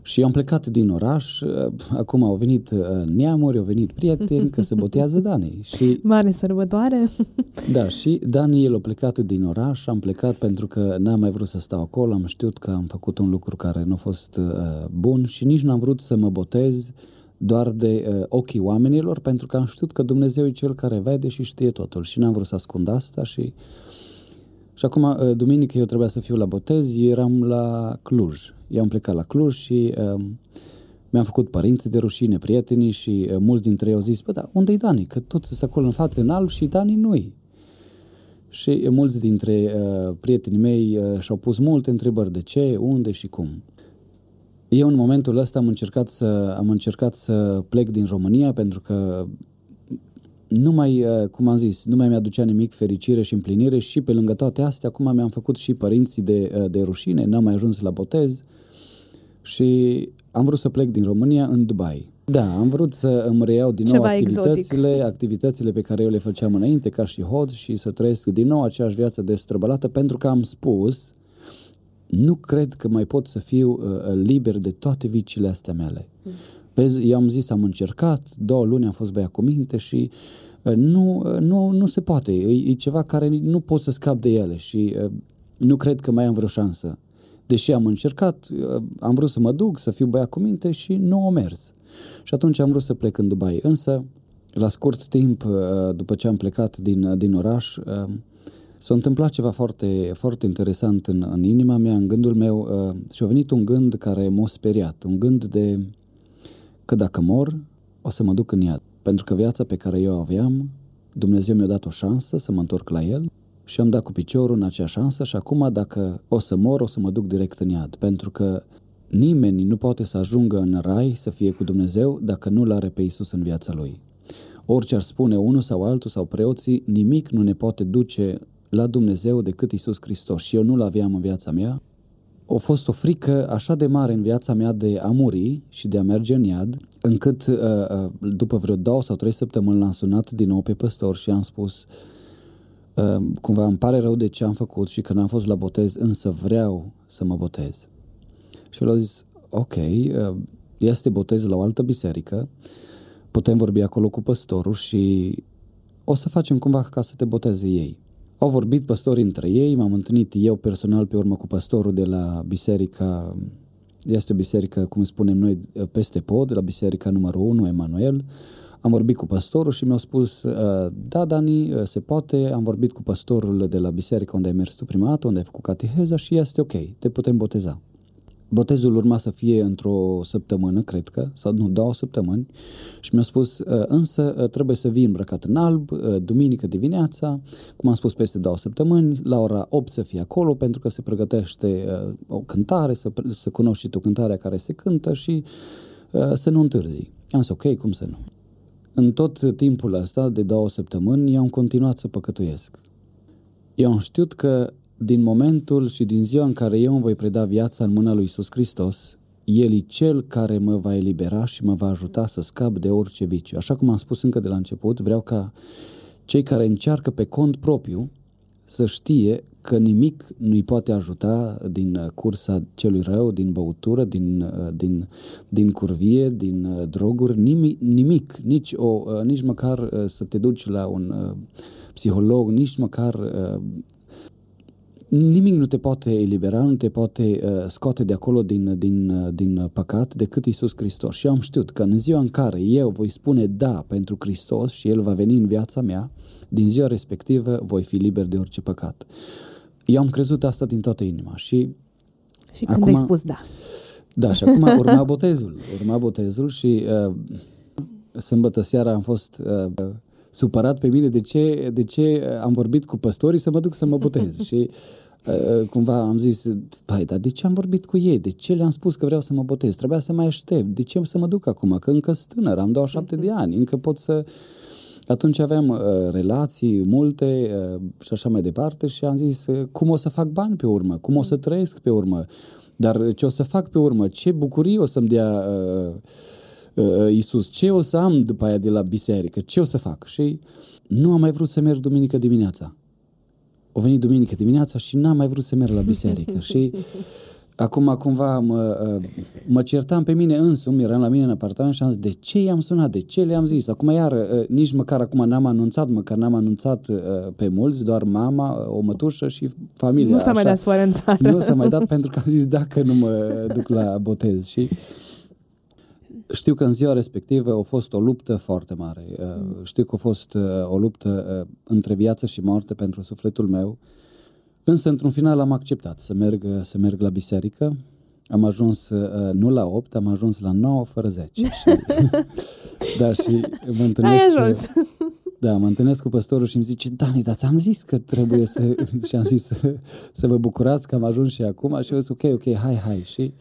[SPEAKER 3] Și am plecat din oraș, uh, acum au venit uh, neamuri, au venit prieteni, că se botează Dani. Și,
[SPEAKER 2] Mare sărbătoare!
[SPEAKER 3] Da, și Dani, el a plecat din oraș, am plecat pentru că n-am mai vrut să stau acolo, am știut că am făcut un lucru care nu a fost uh, bun și nici n-am vrut să mă botez doar de uh, ochii oamenilor, pentru că am știut că Dumnezeu e Cel care vede și știe totul și n-am vrut să ascund asta și... Și acum, uh, duminică, eu trebuia să fiu la botez, eu eram la Cluj, eu am plecat la Cluj și uh, mi-am făcut părinți de rușine, prietenii și uh, mulți dintre ei au zis, bă, da, unde-i Dani? Că toți sunt acolo în față în alb și Dani nu-i. Și uh, mulți dintre uh, prietenii mei uh, și-au pus multe întrebări de ce, unde și cum. Eu în momentul ăsta am încercat să, am încercat să plec din România pentru că nu mai, uh, cum am zis, nu mai mi-aducea nimic fericire și împlinire și pe lângă toate astea, acum mi-am făcut și părinții de, uh, de rușine, n-am mai ajuns la botez și am vrut să plec din România în Dubai. Da, am vrut să îmi reiau din nou Ceva activitățile, exotic. activitățile pe care eu le făceam înainte ca și hod și să trăiesc din nou aceeași viață destrăbălată pentru că am spus nu cred că mai pot să fiu uh, liber de toate viciile astea mele. Mm. Vezi, eu am zis, am încercat, două luni am fost băiat cu minte și uh, nu, uh, nu, nu se poate. E, e ceva care nu pot să scap de ele și uh, nu cred că mai am vreo șansă. Deși am încercat, am vrut să mă duc, să fiu băiat cu minte și nu o mers. Și atunci am vrut să plec în Dubai. Însă, la scurt timp, după ce am plecat din, din oraș, s-a întâmplat ceva foarte, foarte interesant în, în inima mea, în gândul meu și a venit un gând care m-a speriat, un gând de că dacă mor, o să mă duc în iad. Pentru că viața pe care eu o aveam, Dumnezeu mi-a dat o șansă să mă întorc la El și am dat cu piciorul în acea șansă și acum dacă o să mor, o să mă duc direct în iad. Pentru că nimeni nu poate să ajungă în rai să fie cu Dumnezeu dacă nu-L are pe Isus în viața lui. Orice ar spune unul sau altul sau preoții, nimic nu ne poate duce la Dumnezeu decât Isus Hristos și eu nu-L aveam în viața mea. A fost o frică așa de mare în viața mea de a muri și de a merge în iad, încât uh, uh, după vreo două sau trei săptămâni l-am sunat din nou pe păstor și am spus uh, cumva îmi pare rău de ce am făcut și că n-am fost la botez, însă vreau să mă botez. Și el a zis, ok, este botez la o altă biserică, putem vorbi acolo cu păstorul și o să facem cumva ca să te boteze ei. Au vorbit păstorii între ei, m-am întâlnit eu personal pe urmă cu păstorul de la biserica, este o biserică, cum spunem noi, peste pod, de la biserica numărul 1, Emanuel. Am vorbit cu păstorul și mi-au spus, ă, da, Dani, ă, se poate, am vorbit cu păstorul de la biserica unde ai mers tu prima dată, unde ai făcut cateheza și este ok, te putem boteza. Botezul urma să fie într-o săptămână, cred că, sau nu, două săptămâni și mi-a spus, ă, însă ă, trebuie să vii îmbrăcat în alb, ă, duminică dimineața, cum am spus, peste două săptămâni, la ora 8 să fie acolo, pentru că se pregătește o cântare, să, să cunoști și tu cântarea care se cântă și să nu întârzi. Am zis, ok, cum să nu? În tot timpul ăsta, de două săptămâni, eu am continuat să păcătuiesc. Eu am știut că din momentul și din ziua în care eu îmi voi preda viața în mâna lui Isus Hristos, El e Cel care mă va elibera și mă va ajuta să scap de orice viciu. Așa cum am spus încă de la început, vreau ca cei care încearcă pe cont propriu să știe că nimic nu-i poate ajuta din cursa celui rău, din băutură, din, din, din curvie, din droguri, nimic, nimic nici, o, nici măcar să te duci la un psiholog, nici măcar nimic nu te poate elibera, nu te poate uh, scoate de acolo din, din, uh, din păcat decât Isus Hristos. Și am știut că în ziua în care eu voi spune da pentru Hristos și El va veni în viața mea, din ziua respectivă voi fi liber de orice păcat. Eu am crezut asta din toată inima și...
[SPEAKER 2] Și când acum, ai spus da.
[SPEAKER 3] Da, și acum urma botezul. Urma botezul și uh, sâmbătă seara am fost uh, supărat pe mine de ce, de ce am vorbit cu păstorii să mă duc să mă botez. și uh, cumva am zis, pai, dar de ce am vorbit cu ei? De ce le-am spus că vreau să mă botez? Trebuia să mai aștept. De ce să mă duc acum? Că încă sunt tânăr, am 27 de ani, încă pot să... Atunci aveam uh, relații multe uh, și așa mai departe și am zis uh, cum o să fac bani pe urmă, cum o să trăiesc pe urmă, dar ce o să fac pe urmă, ce bucurie o să-mi dea uh, uh, Iisus, ce o să am după aia de la biserică, ce o să fac? Și nu am mai vrut să merg duminică dimineața. O venit duminică dimineața și n-am mai vrut să merg la biserică. și acum cumva mă, uh, mă certam pe mine însumi, eram la mine în apartament și am zis, de ce i-am sunat, de ce le-am zis? Acum iar, uh, nici măcar acum n-am anunțat, măcar n-am anunțat uh, pe mulți, doar mama, o mătușă și familia.
[SPEAKER 2] Nu s-a mai dat soare în țară.
[SPEAKER 3] Nu s-a mai dat pentru că am zis, dacă nu mă duc la botez. Și știu că în ziua respectivă a fost o luptă foarte mare. Mm. Știu că a fost uh, o luptă uh, între viață și moarte pentru sufletul meu. Însă, într-un final, am acceptat să merg, să merg la biserică. Am ajuns nu la 8, am ajuns la 9 fără 10. și, da, și mă întâlnesc...
[SPEAKER 2] Ai ajuns.
[SPEAKER 3] Da, mă întâlnesc cu păstorul și îmi zice, Dani, dar ți-am zis că trebuie să... și am zis să, să vă bucurați că am ajuns și acum. Și eu zic, ok, ok, hai, hai. Și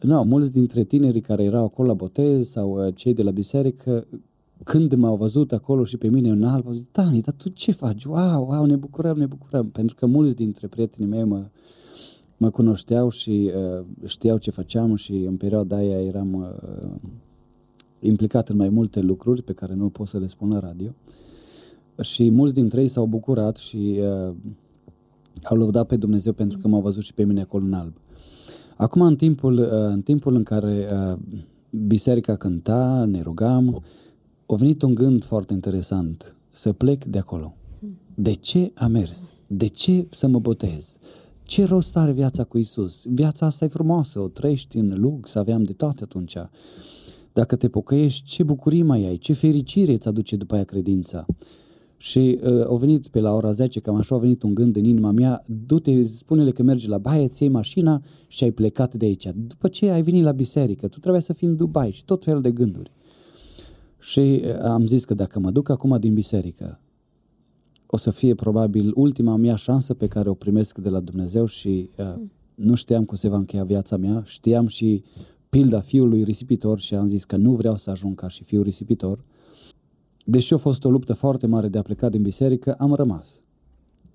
[SPEAKER 3] nu, mulți dintre tinerii care erau acolo la botez sau uh, cei de la biserică, când m-au văzut acolo și pe mine în alb, au zis, Dani, dar tu ce faci? Wow, wow, ne bucurăm, ne bucurăm. Pentru că mulți dintre prietenii mei mă, mă cunoșteau și uh, știau ce făceam și în perioada aia eram uh, implicat în mai multe lucruri pe care nu pot să le spun la radio. Și mulți dintre ei s-au bucurat și uh, au lăudat pe Dumnezeu pentru că m-au văzut și pe mine acolo în alb. Acum, în timpul, uh, în timpul în care uh, biserica cânta, ne rugam, a venit un gând foarte interesant, să plec de acolo. De ce am mers? De ce să mă botez? Ce rost are viața cu Isus? Viața asta e frumoasă, o trăiești în lux, aveam de toate atunci. Dacă te pocăiești, ce bucurie mai ai, ce fericire îți aduce după aia credința. Și uh, au venit pe la ora 10, cam așa a venit un gând în inima mea, du-te, spune-le că mergi la baie, ți iei mașina și ai plecat de aici. După ce ai venit la biserică, tu trebuia să fii în Dubai și tot felul de gânduri. Și uh, am zis că dacă mă duc acum din biserică, o să fie probabil ultima mea șansă pe care o primesc de la Dumnezeu și uh, nu știam cum se va încheia viața mea, știam și pilda fiului risipitor și am zis că nu vreau să ajung ca și fiul risipitor. Deși a fost o luptă foarte mare de a pleca din biserică, am rămas.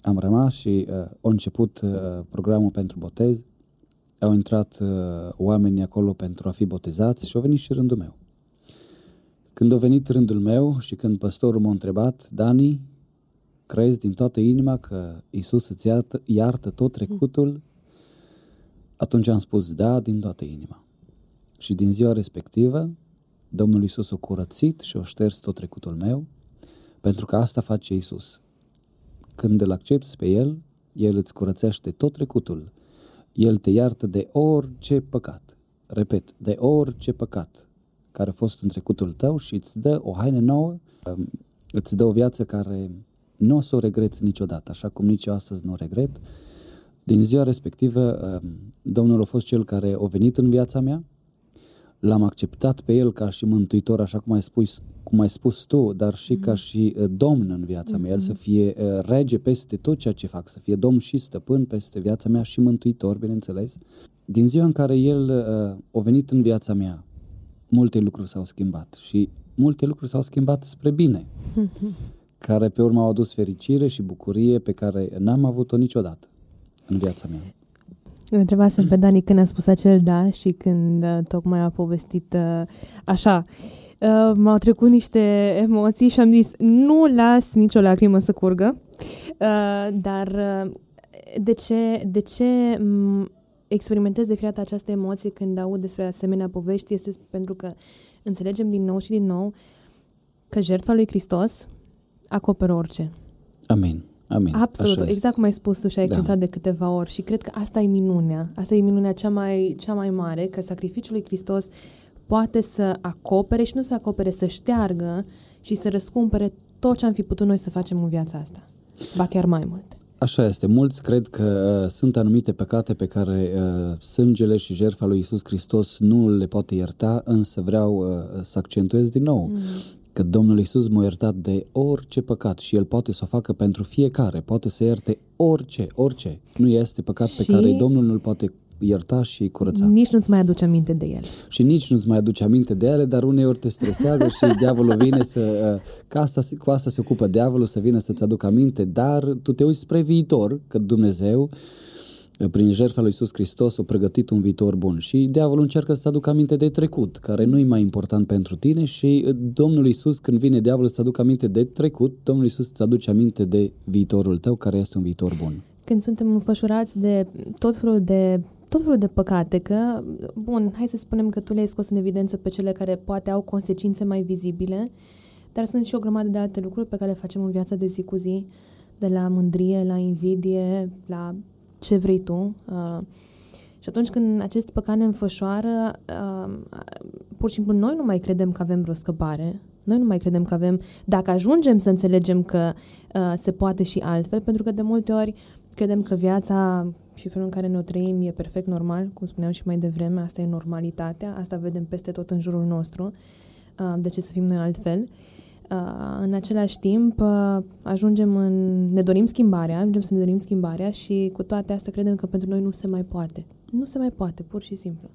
[SPEAKER 3] Am rămas și uh, a început uh, programul pentru botez. Au intrat uh, oamenii acolo pentru a fi botezați și a venit și rândul meu. Când a venit rândul meu și când păstorul m-a întrebat, Dani, crezi din toată inima că Isus îți iartă, iartă tot trecutul? Atunci am spus da din toată inima. Și din ziua respectivă, Domnul Isus a curățit și a șters tot trecutul meu, pentru că asta face Isus. Când îl accepti pe El, El îți curățește tot trecutul. El te iartă de orice păcat. Repet, de orice păcat care a fost în trecutul tău și îți dă o haină nouă, um, îți dă o viață care nu o să o regreți niciodată, așa cum nici eu astăzi nu o regret. Din ziua respectivă, um, Domnul a fost cel care a venit în viața mea, l-am acceptat pe el ca și mântuitor, așa cum ai spus, cum ai spus tu, dar și mm-hmm. ca și uh, domn în viața mea, el să mhm. fie uh, rege peste tot ceea ce fac, să fie domn și stăpân peste viața mea și mântuitor, bineînțeles. Din ziua în care el uh, a venit în viața mea, multe lucruri s-au schimbat și multe lucruri s-au schimbat spre bine, care pe urmă au adus fericire și bucurie pe care n-am avut-o niciodată în viața mea.
[SPEAKER 2] Îl întrebasem pe Dani când a spus acel da și când uh, tocmai a povestit uh, așa. Uh, m-au trecut niște emoții și am zis nu las nicio lacrimă să curgă, uh, dar uh, de ce, de ce m- experimentez de fiecare această emoție când aud despre asemenea povești este pentru că înțelegem din nou și din nou că jertfa lui Hristos acoperă orice.
[SPEAKER 3] Amin. Amin.
[SPEAKER 2] Absolut, Așa exact cum ai spus tu și ai accentuat da. de câteva ori și cred că asta e minunea. Asta e minunea cea mai, cea mai mare, că sacrificiul lui Hristos poate să acopere și nu să acopere, să șteargă și să răscumpere tot ce am fi putut noi să facem în viața asta. Ba chiar mai mult.
[SPEAKER 3] Așa este. Mulți cred că uh, sunt anumite păcate pe care uh, sângele și jertfa lui Isus Hristos nu le poate ierta, însă vreau uh, să accentuez din nou mm că Domnul Isus m-a iertat de orice păcat și El poate să o facă pentru fiecare, poate să ierte orice, orice. Nu este păcat și... pe care Domnul nu-l poate ierta și curăța.
[SPEAKER 2] Nici nu-ți mai aduce aminte de el.
[SPEAKER 3] Și nici nu-ți mai aduce aminte de ele, dar uneori te stresează și diavolul vine să... Ca asta, cu asta se ocupă diavolul, să vină să-ți aducă aminte, dar tu te uiți spre viitor, că Dumnezeu uh, prin jertfa lui Iisus Hristos, a pregătit un viitor bun și diavolul încearcă să-ți aducă aminte de trecut, care nu e mai important pentru tine și uh, Domnul Iisus, când vine diavolul să-ți aducă aminte de trecut, Domnul Iisus îți aduce aminte de viitorul tău, care este un viitor bun.
[SPEAKER 2] Când suntem înfășurați de tot felul de tot felul de păcate, că, bun, hai să spunem că tu le-ai scos în evidență pe cele care poate au consecințe mai vizibile, dar sunt și o grămadă de alte lucruri pe care le facem în viața de zi cu zi, de la mândrie, la invidie, la ce vrei tu. Uh, și atunci când acest păcat ne înfășoară, uh, pur și simplu noi nu mai credem că avem vreo scăpare. Noi nu mai credem că avem, dacă ajungem să înțelegem că uh, se poate și altfel, pentru că de multe ori credem că viața și felul în care ne-o trăim e perfect normal, cum spuneam și mai devreme, asta e normalitatea, asta vedem peste tot în jurul nostru, uh, de ce să fim noi altfel. Uh, Uh, în același timp, uh, ajungem în... ne dorim schimbarea, ajungem să ne dorim schimbarea și cu toate astea credem că pentru noi nu se mai poate. Nu se mai poate, pur și simplu.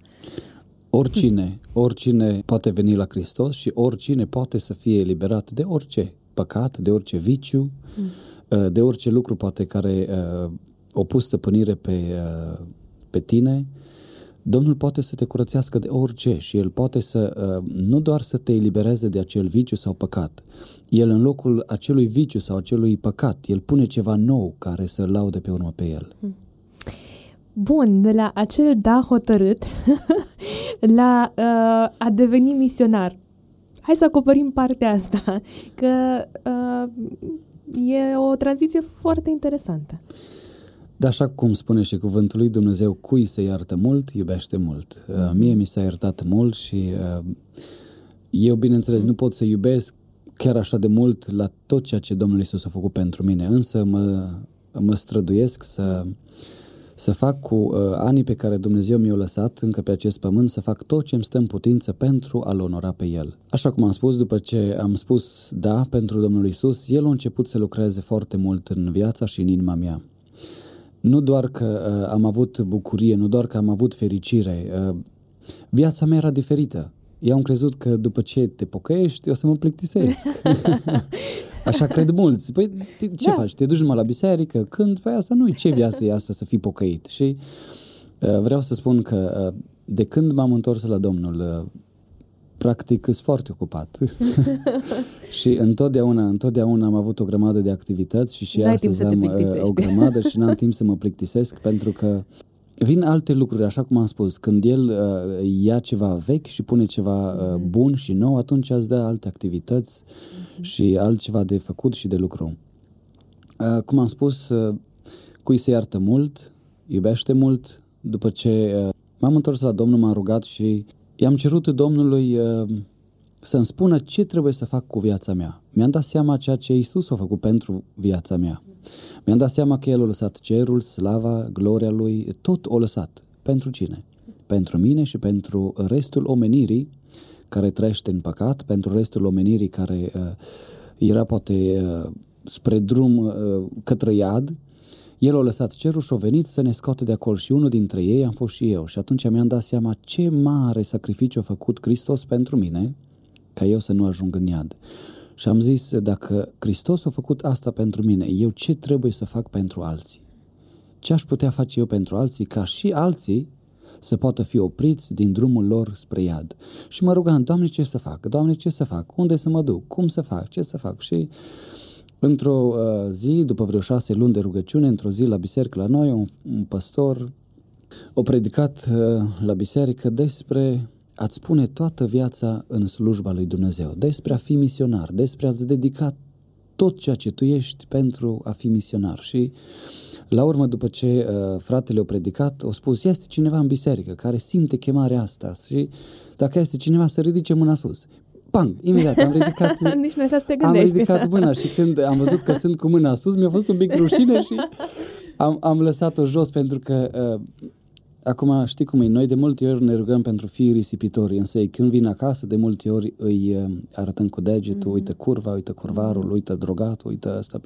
[SPEAKER 3] Oricine, oricine poate veni la Hristos și oricine poate să fie eliberat de orice păcat, de orice viciu, mm. de orice lucru poate care uh, o pus stăpânire pe, uh, pe tine, Domnul poate să te curățească de orice și El poate să uh, nu doar să te elibereze de acel viciu sau păcat. El în locul acelui viciu sau acelui păcat, El pune ceva nou care să laude pe urmă pe El. Hmm.
[SPEAKER 2] Bun, de la acel da hotărât la uh, a deveni misionar. Hai să acoperim partea asta, că uh, e o tranziție foarte interesantă.
[SPEAKER 3] Dar așa cum spune și cuvântul lui Dumnezeu, cui se iartă mult, iubește mult. Uh, mie mi s-a iertat mult și uh, eu, bineînțeles, nu pot să iubesc chiar așa de mult la tot ceea ce Domnul Isus a făcut pentru mine, însă mă, mă străduiesc să, să fac cu uh, anii pe care Dumnezeu mi-a lăsat încă pe acest pământ, să fac tot ce îmi stă în putință pentru a-L onora pe El. Așa cum am spus, după ce am spus da pentru Domnul Isus, El a început să lucreze foarte mult în viața și în inima mea. Nu doar că uh, am avut bucurie, nu doar că am avut fericire, uh, viața mea era diferită. Eu am crezut că după ce te pocăiești, o să mă plictisesc. Așa cred mulți. Păi ce da. faci? Te duci numai la biserică? Când? Păi asta nu ce viață e asta să fii pocăit. Și uh, vreau să spun că uh, de când m-am întors la Domnul, uh, practic sunt foarte ocupat. și întotdeauna, întotdeauna am avut o grămadă de activități și și astăzi am uh, o grămadă și n-am timp să mă plictisesc pentru că vin alte lucruri, așa cum am spus. Când el uh, ia ceva vechi și pune ceva uh, mhm. bun și nou, atunci îți dă alte activități mm-hmm. și altceva de făcut și de lucru. Uh, cum am spus, uh, cui se iartă mult, iubește mult. După ce uh, m-am întors la Domnul, m-am rugat și i-am cerut Domnului uh, să-mi spună ce trebuie să fac cu viața mea. Mi-am dat seama ceea ce Isus a făcut pentru viața mea. Mi-am dat seama că El a lăsat cerul, slava, gloria Lui, tot o lăsat. Pentru cine? Pentru mine și pentru restul omenirii care trăiește în păcat, pentru restul omenirii care uh, era poate uh, spre drum uh, către iad, el a lăsat cerul și a venit să ne scoate de acolo și unul dintre ei am fost și eu. Și atunci mi-am dat seama ce mare sacrificiu a făcut Hristos pentru mine ca eu să nu ajung în iad. Și am zis, dacă Hristos a făcut asta pentru mine, eu ce trebuie să fac pentru alții? Ce aș putea face eu pentru alții ca și alții să poată fi opriți din drumul lor spre iad? Și mă rugam, Doamne, ce să fac? Doamne, ce să fac? Unde să mă duc? Cum să fac? Ce să fac? Și într-o uh, zi, după vreo șase luni de rugăciune, într-o zi la biserică la noi, un, un pastor a predicat uh, la biserică despre a-ți pune toată viața în slujba lui Dumnezeu, despre a fi misionar, despre a-ți dedica tot ceea ce tu ești pentru a fi misionar. Și la urmă, după ce uh, fratele a predicat, a spus, este cineva în biserică care simte chemarea asta și dacă este cineva să ridice mâna sus. Pang, imediat am ridicat,
[SPEAKER 2] Nici nu să te
[SPEAKER 3] am ridicat mâna și când am văzut că sunt cu mâna sus, mi-a fost un pic rușine și am, am lăsat-o jos pentru că uh, Acum știi cum e, noi de multe ori ne rugăm pentru fii risipitori, însă ei când vin acasă de multe ori îi uh, arătăm cu degetul, mm-hmm. uite curva, uite curvarul, mm-hmm. uite drogatul, uite asta.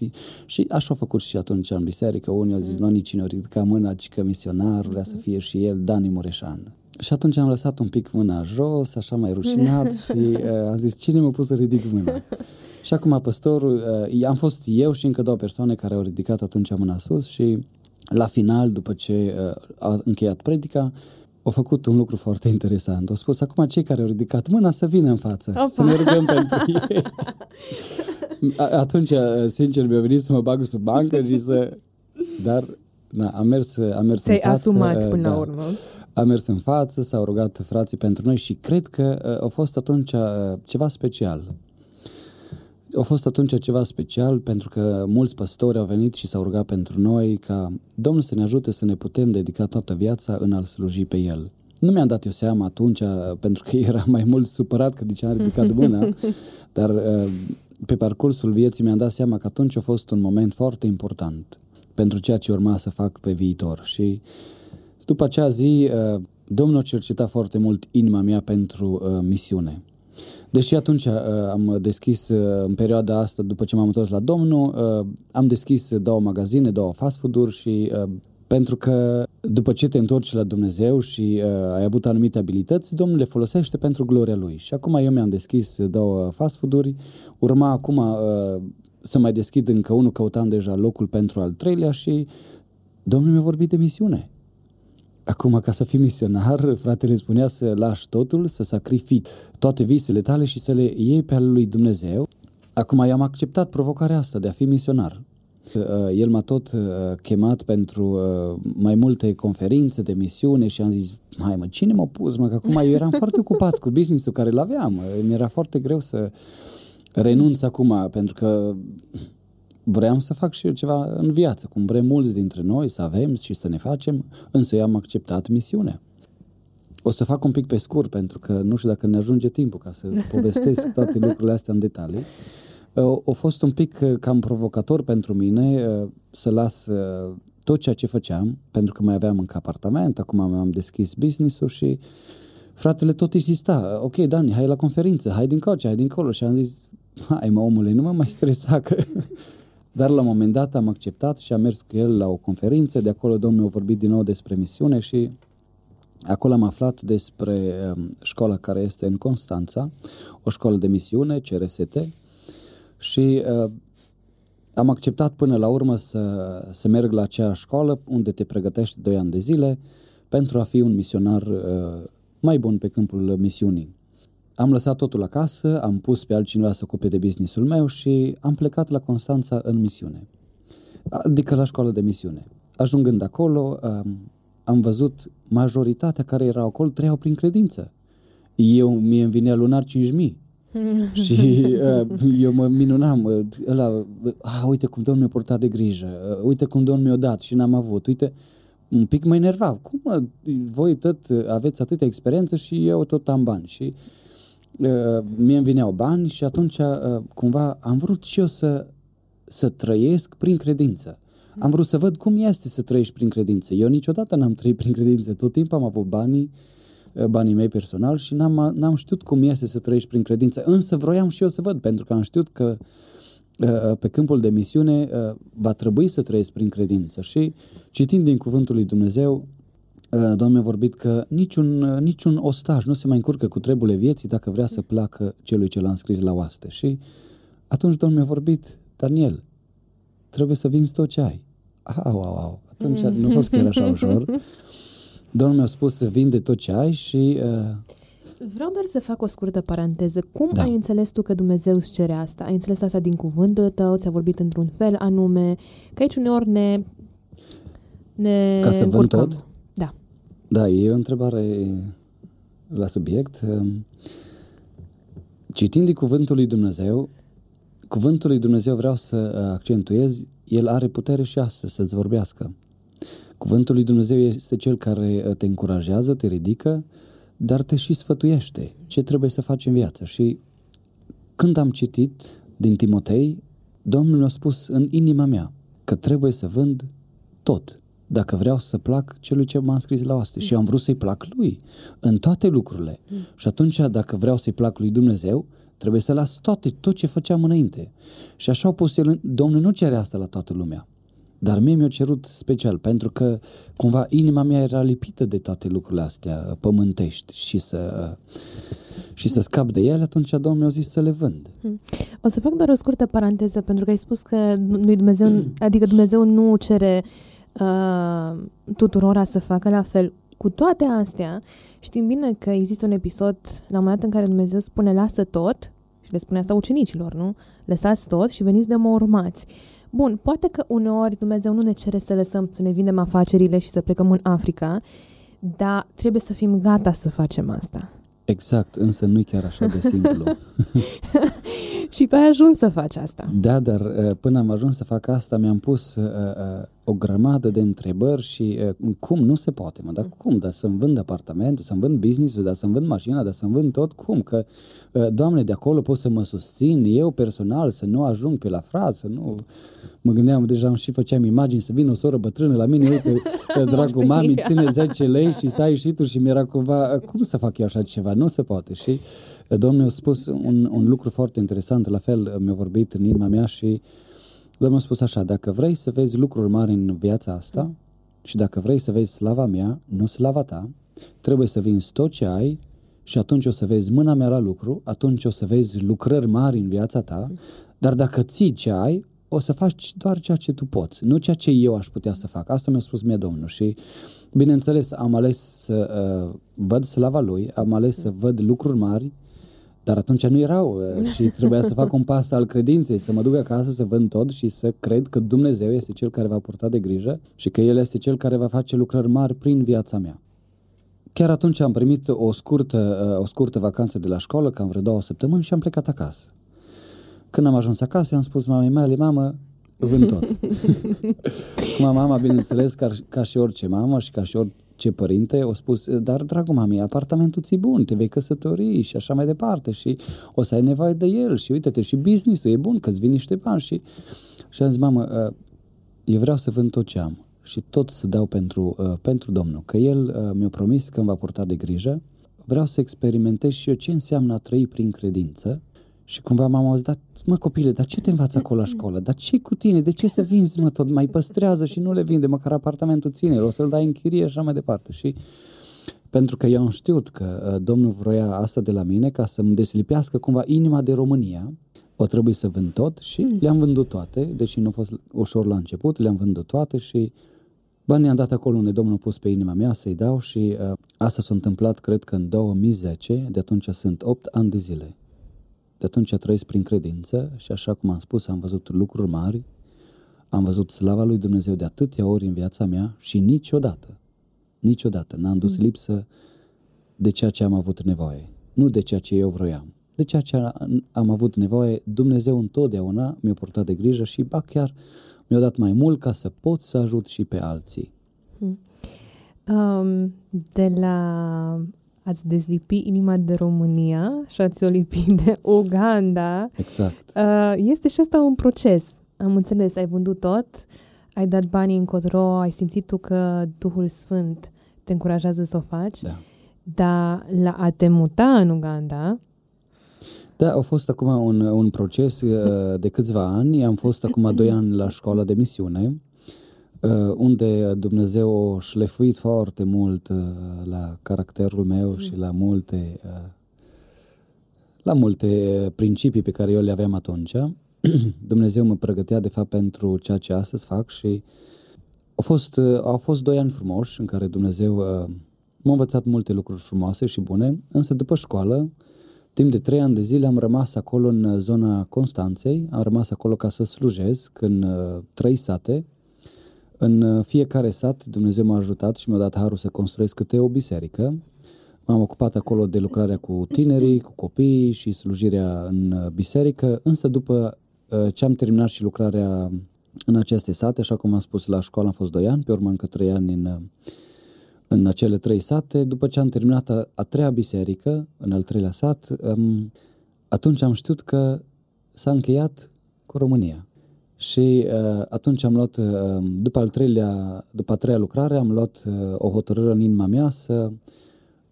[SPEAKER 3] Și așa au făcut și atunci în biserică, unii au zis, mm-hmm. nu, nici nu ridica mâna, ci că misionar vrea mm-hmm. să fie și el Dani Mureșan. Și atunci am lăsat un pic mâna jos, așa mai rușinat și uh, am zis, cine m-a pus să ridic mâna? și acum păstorul, uh, am fost eu și încă două persoane care au ridicat atunci mâna sus și la final, după ce uh, a încheiat predica, a făcut un lucru foarte interesant. A spus, acum cei care au ridicat mâna să vină în față, Opa. să ne rugăm pentru ei. Atunci, uh, sincer, mi-a venit să mă bag sub bancă și să... Dar, na, am mers, am mers
[SPEAKER 2] Ți-ai
[SPEAKER 3] în față.
[SPEAKER 2] asumat uh, până da, la urmă.
[SPEAKER 3] Am mers în față, s-au rugat frații pentru noi și cred că a fost atunci ceva special a fost atunci ceva special pentru că mulți păstori au venit și s-au rugat pentru noi ca Domnul să ne ajute să ne putem dedica toată viața în a-L sluji pe El. Nu mi-am dat eu seama atunci, pentru că era mai mult supărat că de ce am ridicat mâna, dar uh, pe parcursul vieții mi-am dat seama că atunci a fost un moment foarte important pentru ceea ce urma să fac pe viitor. Și după acea zi, uh, Domnul a cercetat foarte mult inima mea pentru uh, misiune. Deși atunci uh, am deschis, uh, în perioada asta, după ce m-am întors la Domnul, uh, am deschis două magazine, două fast food-uri și uh, pentru că după ce te întorci la Dumnezeu și uh, ai avut anumite abilități, Domnul le folosește pentru gloria Lui. Și acum eu mi-am deschis două fast food-uri, urma acum uh, să mai deschid încă unul, căutam deja locul pentru al treilea și Domnul mi-a vorbit de misiune. Acum, ca să fii misionar, fratele spunea să lași totul, să sacrifici toate visele tale și să le iei pe ale lui Dumnezeu. Acum, i-am acceptat provocarea asta de a fi misionar. Uh, el m-a tot uh, chemat pentru uh, mai multe conferințe de misiune și am zis, hai mă, cine m-a pus, mă, că acum eu eram foarte ocupat cu business-ul care îl aveam. Mi era foarte greu să renunț acum, pentru că vreau să fac și eu ceva în viață, cum vrem mulți dintre noi să avem și să ne facem, însă eu am acceptat misiunea. O să fac un pic pe scurt, pentru că nu știu dacă ne ajunge timpul ca să povestesc toate lucrurile astea în detalii. A fost un pic uh, cam provocator pentru mine uh, să las uh, tot ceea ce făceam, pentru că mai aveam încă apartament, acum am deschis business-ul și fratele tot insista, ok, Dani, hai la conferință, hai din coace, hai din colo și am zis, hai mă omule, nu mă mai stresa că... Dar la un moment dat am acceptat și am mers cu el la o conferință, de acolo domnul a vorbit din nou despre misiune și acolo am aflat despre um, școala care este în Constanța, o școală de misiune, CRST, și uh, am acceptat până la urmă să, să merg la acea școală unde te pregătești 2 ani de zile pentru a fi un misionar uh, mai bun pe câmpul misiunii. Am lăsat totul acasă, am pus pe altcineva să ocupe de businessul meu și am plecat la Constanța în misiune, adică la școală de misiune. Ajungând acolo, um, am văzut majoritatea care erau acolo trăiau prin credință. Eu, mie îmi vinea lunar 5.000 și uh, eu mă minunam, uh, ăla, uh, uite cum Domnul mi-a purtat de grijă, uh, uite cum Domnul mi-a dat și n-am avut, uite, un pic mă enerva. Cum mă, voi tot aveți atâtea experiență și eu tot am bani și uh, mie îmi vineau bani și atunci uh, cumva am vrut și eu să, să trăiesc prin credință. Am vrut să văd cum este să trăiești prin credință. Eu niciodată n-am trăit prin credință, tot timpul am avut banii, uh, banii mei personal și n-am, n-am știut cum este să trăiești prin credință. Însă vroiam și eu să văd, pentru că am știut că uh, pe câmpul de misiune uh, va trebui să trăiesc prin credință. Și citind din cuvântul lui Dumnezeu, Domnul mi-a vorbit că niciun, niciun ostaș nu se mai încurcă cu treburile vieții dacă vrea să placă celui ce l-a înscris la oaste. Și atunci Domnul mi-a vorbit, Daniel, trebuie să vinzi tot ce ai. Au, au, au. Atunci mm. nu fost chiar așa ușor. Domnul mi-a spus să vinde tot ce ai și... Uh,
[SPEAKER 2] Vreau doar să fac o scurtă paranteză. Cum da. ai înțeles tu că Dumnezeu îți cere asta? Ai înțeles asta din cuvântul tău? Ți-a vorbit într-un fel anume? Că aici uneori ne... ne
[SPEAKER 3] Ca să vând tot?
[SPEAKER 2] Da.
[SPEAKER 3] Da, e o întrebare la subiect. Um, citind din cuvântul lui Dumnezeu, cuvântul lui Dumnezeu vreau să accentuez, el are putere și astăzi să-ți vorbească. Cuvântul lui Dumnezeu este cel care uh, te încurajează, te ridică, dar te și sfătuiește ce trebuie să faci în viață. Și când am citit din Timotei, Domnul mi-a spus în inima mea că trebuie să vând tot dacă vreau să plac celui ce m-a înscris la oaste. Și am vrut să-i plac lui în toate lucrurile. Mm. Și atunci, dacă vreau să-i plac lui Dumnezeu, trebuie să las toate, tot ce făceam înainte. Și așa au pus el, Domnul nu cere asta la toată lumea. Dar mie mi-a cerut special, pentru că cumva inima mea era lipită de toate lucrurile astea pământești și să, și să scap de ele, atunci Domnul mi-a zis să le vând. Hmm.
[SPEAKER 2] O să fac doar o scurtă paranteză, pentru că ai spus că lui Dumnezeu, adică Dumnezeu nu cere uh, tuturora să facă la fel. Cu toate astea, știm bine că există un episod la un moment dat în care Dumnezeu spune lasă tot și le spune asta ucenicilor, nu? Lăsați tot și veniți de mă urmați. Bun, poate că uneori Dumnezeu nu ne cere să lăsăm, să ne vindem afacerile și să plecăm în Africa, dar trebuie să fim gata să facem asta.
[SPEAKER 3] Exact, însă nu e chiar așa de simplu.
[SPEAKER 2] și tu ai ajuns să faci asta.
[SPEAKER 3] Da, dar uh, până am ajuns să fac asta, mi-am pus uh, uh, o grămadă de întrebări și cum? Nu se poate, mă, dar cum, dar să-mi vând apartamentul, să-mi vând business-ul, dar să-mi vând mașina, dar să-mi vând tot, cum, că, doamne, de acolo pot să mă susțin eu personal, să nu ajung pe la frață, nu mă gândeam, deja și făceam imagini să vină o soră bătrână la mine, uite, dragul mami, ține 10 lei și stai și tu și mi-era cumva, cum să fac eu așa ceva? Nu se poate. Și Domnul a spus un, un lucru foarte interesant, la fel mi-a vorbit în inima mea și Domnul a spus așa, dacă vrei să vezi lucruri mari în viața asta și dacă vrei să vezi slava mea, nu slava ta, trebuie să vinzi tot ce ai și atunci o să vezi mâna mea la lucru, atunci o să vezi lucrări mari în viața ta, dar dacă ții ce ai, o să faci doar ceea ce tu poți, nu ceea ce eu aș putea să fac. Asta mi-a spus mie Domnul și, bineînțeles, am ales să uh, văd slava Lui, am ales să văd lucruri mari, dar atunci nu erau uh, și trebuia să fac un pas al credinței, să mă duc acasă, să vând tot și să cred că Dumnezeu este Cel care va purta de grijă și că El este Cel care va face lucrări mari prin viața mea. Chiar atunci am primit o scurtă, uh, o scurtă vacanță de la școală, cam vreo două săptămâni și am plecat acasă. Când am ajuns acasă, am spus mamei mele, mamă, vând tot. Cum mama, bineînțeles, ca, ca și orice mamă și ca și orice părinte, o spus, dar, dragul mami, apartamentul ți bun, te vei căsători și așa mai departe și o să ai nevoie de el și uite-te, și business-ul e bun, că îți vin niște bani și... Și am zis, mamă, ă, eu vreau să vând tot ce am și tot să dau pentru, uh, pentru Domnul. Că El uh, mi-a promis că îmi va purta de grijă. Vreau să experimentez și eu ce înseamnă a trăi prin credință și cumva m-am auzit, dar, mă copile, dar ce te învață acolo la școală? Dar ce cu tine? De ce să vinzi, mă, tot? Mai păstrează și nu le vinde, măcar apartamentul ține, o să-l dai în chirie și așa mai departe. Și pentru că eu am știut că uh, Domnul vroia asta de la mine ca să-mi deslipească cumva inima de România, o trebuie să vând tot și mm. le-am vândut toate, deși nu a fost ușor la început, le-am vândut toate și banii am dat acolo unde Domnul a pus pe inima mea să-i dau și uh, asta s-a întâmplat, cred că în 2010, de atunci sunt 8 ani de zile. De atunci trăiesc prin credință și așa cum am spus, am văzut lucruri mari, am văzut slava lui Dumnezeu de atâtea ori în viața mea și niciodată, niciodată n-am dus mm. lipsă de ceea ce am avut nevoie, nu de ceea ce eu vroiam. De ceea ce am avut nevoie, Dumnezeu întotdeauna mi-a purtat de grijă și ba chiar mi-a dat mai mult ca să pot să ajut și pe alții. Hmm.
[SPEAKER 2] Um, de la ați dezlipi inima de România și ați o lipi de Uganda.
[SPEAKER 3] Exact.
[SPEAKER 2] Uh, este și asta un proces. Am înțeles, ai vândut tot, ai dat banii încotro, ai simțit tu că Duhul Sfânt te încurajează să o faci.
[SPEAKER 3] Da.
[SPEAKER 2] Dar la a te muta în Uganda,
[SPEAKER 3] da, a fost acum un, un proces uh, de câțiva ani. Am fost acum doi ani la școala de misiune, uh, unde Dumnezeu a șlefuit foarte mult uh, la caracterul meu și la multe, la multe principii pe care eu le aveam atunci. Dumnezeu mă pregătea de fapt pentru ceea ce astăzi fac și au fost, au fost doi ani frumoși în care Dumnezeu m-a învățat multe lucruri frumoase și bune, însă după școală Timp de trei ani de zile am rămas acolo în uh, zona Constanței, am rămas acolo ca să slujesc în uh, trei sate. În uh, fiecare sat Dumnezeu m-a ajutat și mi-a dat harul să construiesc câte o biserică. M-am ocupat acolo de lucrarea cu tinerii, cu copiii și slujirea în biserică, însă după ce am terminat și lucrarea în aceste sate, așa cum am spus, la școală am fost doi ani, pe urmă încă trei ani în în acele trei sate. După ce am terminat a, a treia biserică, în al treilea sat, um, atunci am știut că s-a încheiat cu România. Și uh, atunci am luat, uh, după, al treilea, după a treia lucrare, am luat uh, o hotărâre în inima mea să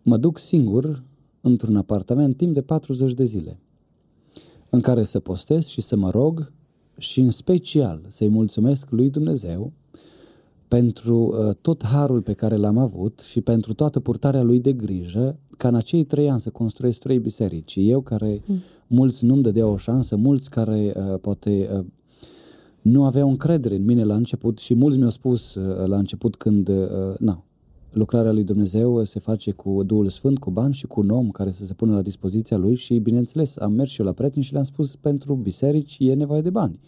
[SPEAKER 3] mă duc singur într-un apartament timp de 40 de zile, în care să postez și să mă rog și în special să-i mulțumesc lui Dumnezeu pentru uh, tot harul pe care l-am avut și pentru toată purtarea lui de grijă, ca în acei trei ani să construiesc trei biserici. Eu care, mm. mulți nu-mi dădeau o șansă, mulți care uh, poate uh, nu aveau încredere în mine la început și mulți mi-au spus uh, la început când, uh, na, lucrarea lui Dumnezeu se face cu Duhul Sfânt, cu bani și cu un om care să se pună la dispoziția lui și, bineînțeles, am mers și eu la prieteni și le-am spus pentru biserici e nevoie de bani.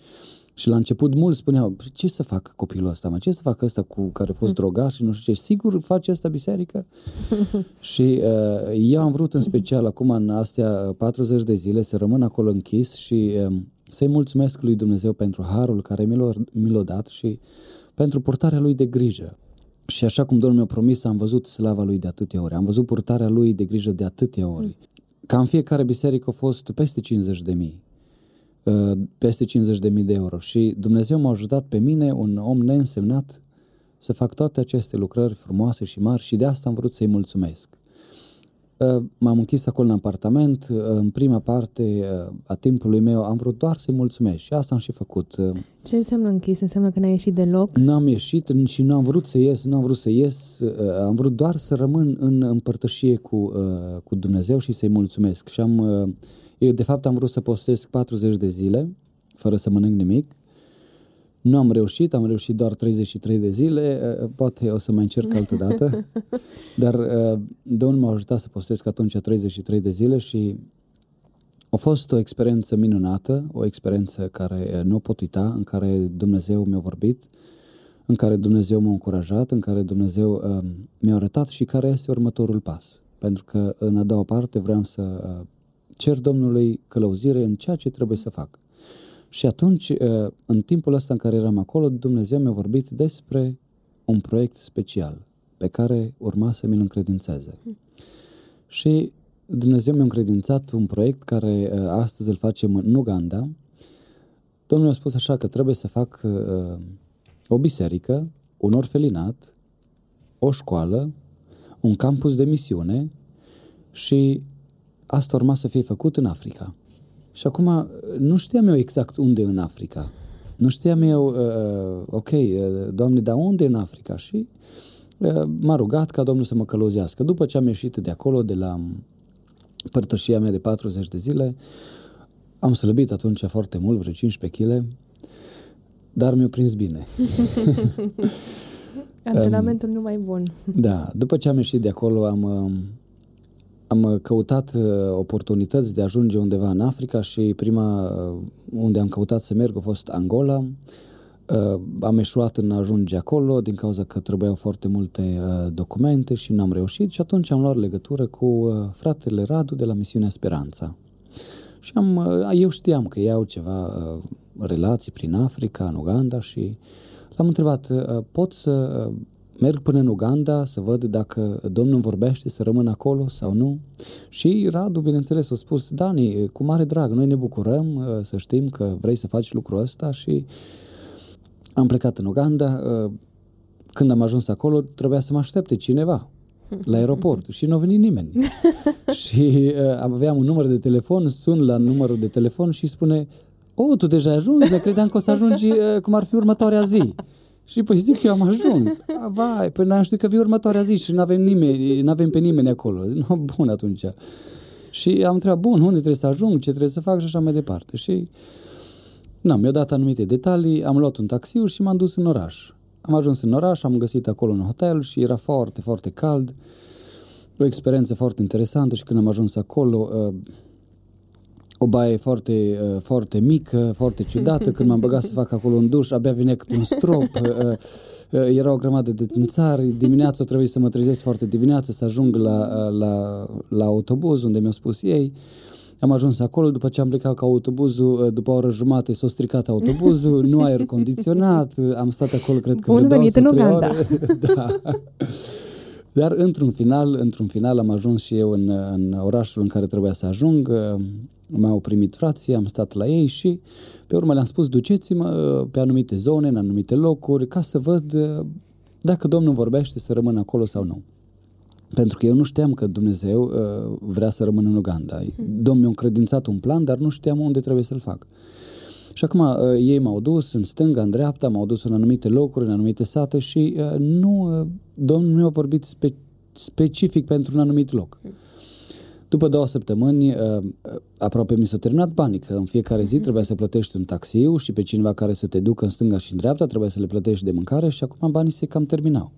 [SPEAKER 3] Și la început mulți spuneau, păi ce să facă copilul ăsta, mă? ce să facă ăsta cu care a fost mm. drogat și nu știu ce, sigur face asta biserică? și uh, eu am vrut în special acum în astea 40 de zile să rămân acolo închis și uh, să-i mulțumesc lui Dumnezeu pentru harul care mi l-a, mi l-a dat și pentru purtarea lui de grijă. Și așa cum Domnul mi-a promis, am văzut slava lui de atâtea ori, am văzut purtarea lui de grijă de atâtea ori. Mm. Ca în fiecare biserică au fost peste 50 de mii Uh, peste 50.000 de euro și Dumnezeu m-a ajutat pe mine, un om neînsemnat, să fac toate aceste lucrări frumoase și mari și de asta am vrut să-i mulțumesc. Uh, m-am închis acolo în apartament, uh, în prima parte a timpului meu am vrut doar să-i mulțumesc și asta am și făcut.
[SPEAKER 2] Ce înseamnă închis? Înseamnă că n-ai ieșit deloc?
[SPEAKER 3] Nu am ieșit și nu am vrut să ies, nu am vrut să ies, am vrut doar să rămân în împărtășie cu, cu Dumnezeu și să-i mulțumesc și am eu, de fapt, am vrut să postez 40 de zile, fără să mănânc nimic. Nu am reușit, am reușit doar 33 de zile, poate o să mai încerc altă dată, dar Domnul m-a ajutat să postez atunci 33 de zile și a fost o experiență minunată, o experiență care nu o pot uita, în care Dumnezeu mi-a vorbit, în care Dumnezeu m-a încurajat, în care Dumnezeu uh, mi-a arătat și care este următorul pas. Pentru că în a doua parte vreau să uh, cer Domnului călăuzire în ceea ce trebuie să fac. Și atunci, uh, în timpul ăsta în care eram acolo, Dumnezeu mi-a vorbit despre un proiect special pe care urma să mi-l încredințeze. Și Dumnezeu mi-a încredințat un proiect care uh, astăzi îl facem în Uganda. Domnul a spus așa că trebuie să fac uh, o biserică un orfelinat, o școală, un campus de misiune și asta urma să fie făcut în Africa. Și acum nu știam eu exact unde în Africa. Nu știam eu, uh, ok, uh, Doamne, dar unde în Africa? Și uh, m-a rugat ca Domnul să mă călăuzească. După ce am ieșit de acolo, de la părtășia mea de 40 de zile, am slăbit atunci foarte mult, vreo 15 kg, dar mi-a prins bine.
[SPEAKER 2] Antrenamentul um, nu mai bun.
[SPEAKER 3] Da, după ce am ieșit de acolo, am, um, am căutat uh, oportunități de a ajunge undeva în Africa și prima uh, unde am căutat să merg a fost Angola. Uh, am eșuat în a ajunge acolo din cauza că trebuiau foarte multe documente și n-am reușit și atunci am luat legătură cu fratele Radu de la Misiunea Speranța. Și am, eu știam că ei au ceva relații prin Africa, în Uganda și l-am întrebat, pot să merg până în Uganda să văd dacă Domnul vorbește să rămân acolo sau nu. Și Radu, bineînțeles, a spus, Dani, cu mare drag, noi ne bucurăm uh, să știm că vrei să faci lucrul ăsta și am plecat în Uganda. Uh, când am ajuns acolo, trebuia să mă aștepte cineva la aeroport și nu a venit nimeni. și uh, aveam un număr de telefon, sun la numărul de telefon și spune, o, tu deja ai ajuns, ne credeam că o să ajungi uh, cum ar fi următoarea zi. Și păi zic, eu am ajuns. A, vai, păi n-am știut că vii următoarea zi și n-avem, nimeni, n-avem pe nimeni acolo. No, bun atunci. Și am întrebat, bun, unde trebuie să ajung, ce trebuie să fac și așa mai departe. Și n-am, mi-au dat anumite detalii, am luat un taxiu și m-am dus în oraș. Am ajuns în oraș, am găsit acolo un hotel și era foarte, foarte cald. O experiență foarte interesantă și când am ajuns acolo, uh, o baie foarte, uh, foarte mică, foarte ciudată. Când m-am băgat să fac acolo un duș, abia vine câte un strop. Uh, uh, era o grămadă de țânțari. Dimineața trebuie să mă trezesc foarte dimineață să ajung la, la, la autobuz unde mi-au spus ei. Am ajuns acolo, după ce am plecat cu autobuzul, după o oră jumate s-a stricat autobuzul, nu aer condiționat, am stat acolo, cred că
[SPEAKER 2] Bun venit în Uganda!
[SPEAKER 3] da. Dar într-un final, într-un final am ajuns și eu în, în orașul în care trebuia să ajung, m-au primit frații, am stat la ei și pe urmă le-am spus duceți-mă pe anumite zone, în anumite locuri, ca să văd dacă Domnul vorbește să rămân acolo sau nu. Pentru că eu nu știam că Dumnezeu uh, vrea să rămân în Uganda. Domnul mi-a încredințat un plan, dar nu știam unde trebuie să-l fac. Și acum uh, ei m-au dus în stânga, în dreapta, m-au dus în anumite locuri, în anumite sate și uh, nu, uh, Domnul nu mi-a vorbit spe- specific pentru un anumit loc. După două săptămâni, uh, aproape mi s-au terminat banii, că în fiecare zi trebuia să plătești un taxiu și pe cineva care să te ducă în stânga și în dreapta trebuia să le plătești de mâncare și acum banii se cam terminau.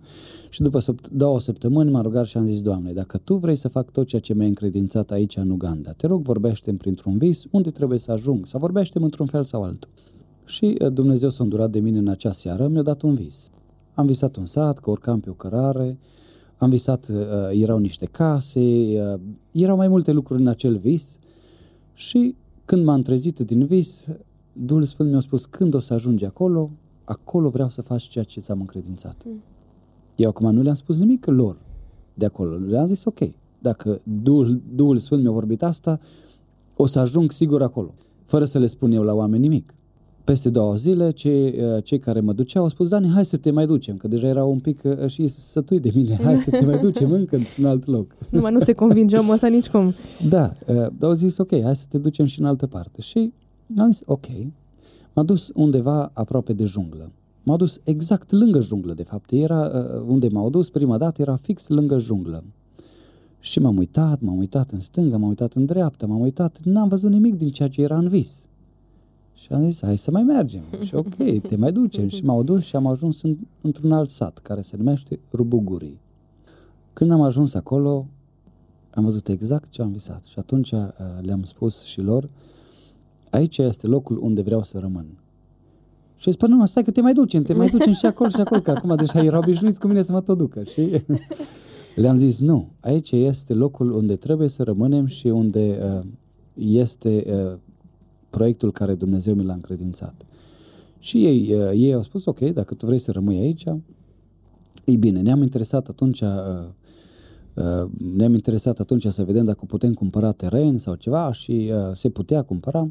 [SPEAKER 3] Și după săpt- două săptămâni m-am rugat și am zis, Doamne, dacă Tu vrei să fac tot ceea ce mi-ai încredințat aici în Uganda, te rog vorbește printr-un vis unde trebuie să ajung, sau vorbește într-un fel sau altul. Și uh, Dumnezeu s-a îndurat de mine în acea seară, mi-a dat un vis. Am visat un sat, că urcam pe o cărare, am visat, uh, erau niște case, uh, erau mai multe lucruri în acel vis și când m-am trezit din vis, Duhul Sfânt mi-a spus, când o să ajungi acolo, acolo vreau să faci ceea ce ți-am încredințat. Mm. Eu acum nu le-am spus nimic lor de acolo. Le-am zis, ok, dacă Duhul, Duhul Sfânt mi-a vorbit asta, o să ajung sigur acolo, fără să le spun eu la oameni nimic. Peste două zile, cei, uh, cei care mă duceau au spus, Dani, hai să te mai ducem, că deja era un pic uh, și sătui de mine, hai să te mai ducem încă în alt loc.
[SPEAKER 2] Numai nu se convinge omul ăsta nicicum.
[SPEAKER 3] Da, uh, au zis, ok, hai să te ducem și în altă parte. Și am zis, ok, m-a dus undeva aproape de junglă. M-a dus exact lângă junglă, de fapt. Era, unde m-au dus prima dată, era fix lângă junglă. Și m-am uitat, m-am uitat în stânga, m-am uitat în dreapta, m-am uitat, n-am văzut nimic din ceea ce era în vis. Și am zis, hai să mai mergem. Și ok, te mai ducem. Și m-au dus și am ajuns în, într-un alt sat, care se numește Rubugurii. Când am ajuns acolo, am văzut exact ce am visat. Și atunci uh, le-am spus și lor, aici este locul unde vreau să rămân. Și spun, nu, stai că te mai ducem, te mai ducem și acolo și acolo, că acum deja erau obișnuiți cu mine să mă tot ducă. Și le-am zis, nu, aici este locul unde trebuie să rămânem și unde uh, este uh, proiectul care Dumnezeu mi l-a încredințat. Și ei, uh, ei au spus, ok, dacă tu vrei să rămâi aici, ei bine, ne-am interesat atunci uh, uh, ne-am interesat atunci să vedem dacă putem cumpăra teren sau ceva și se putea cumpăra.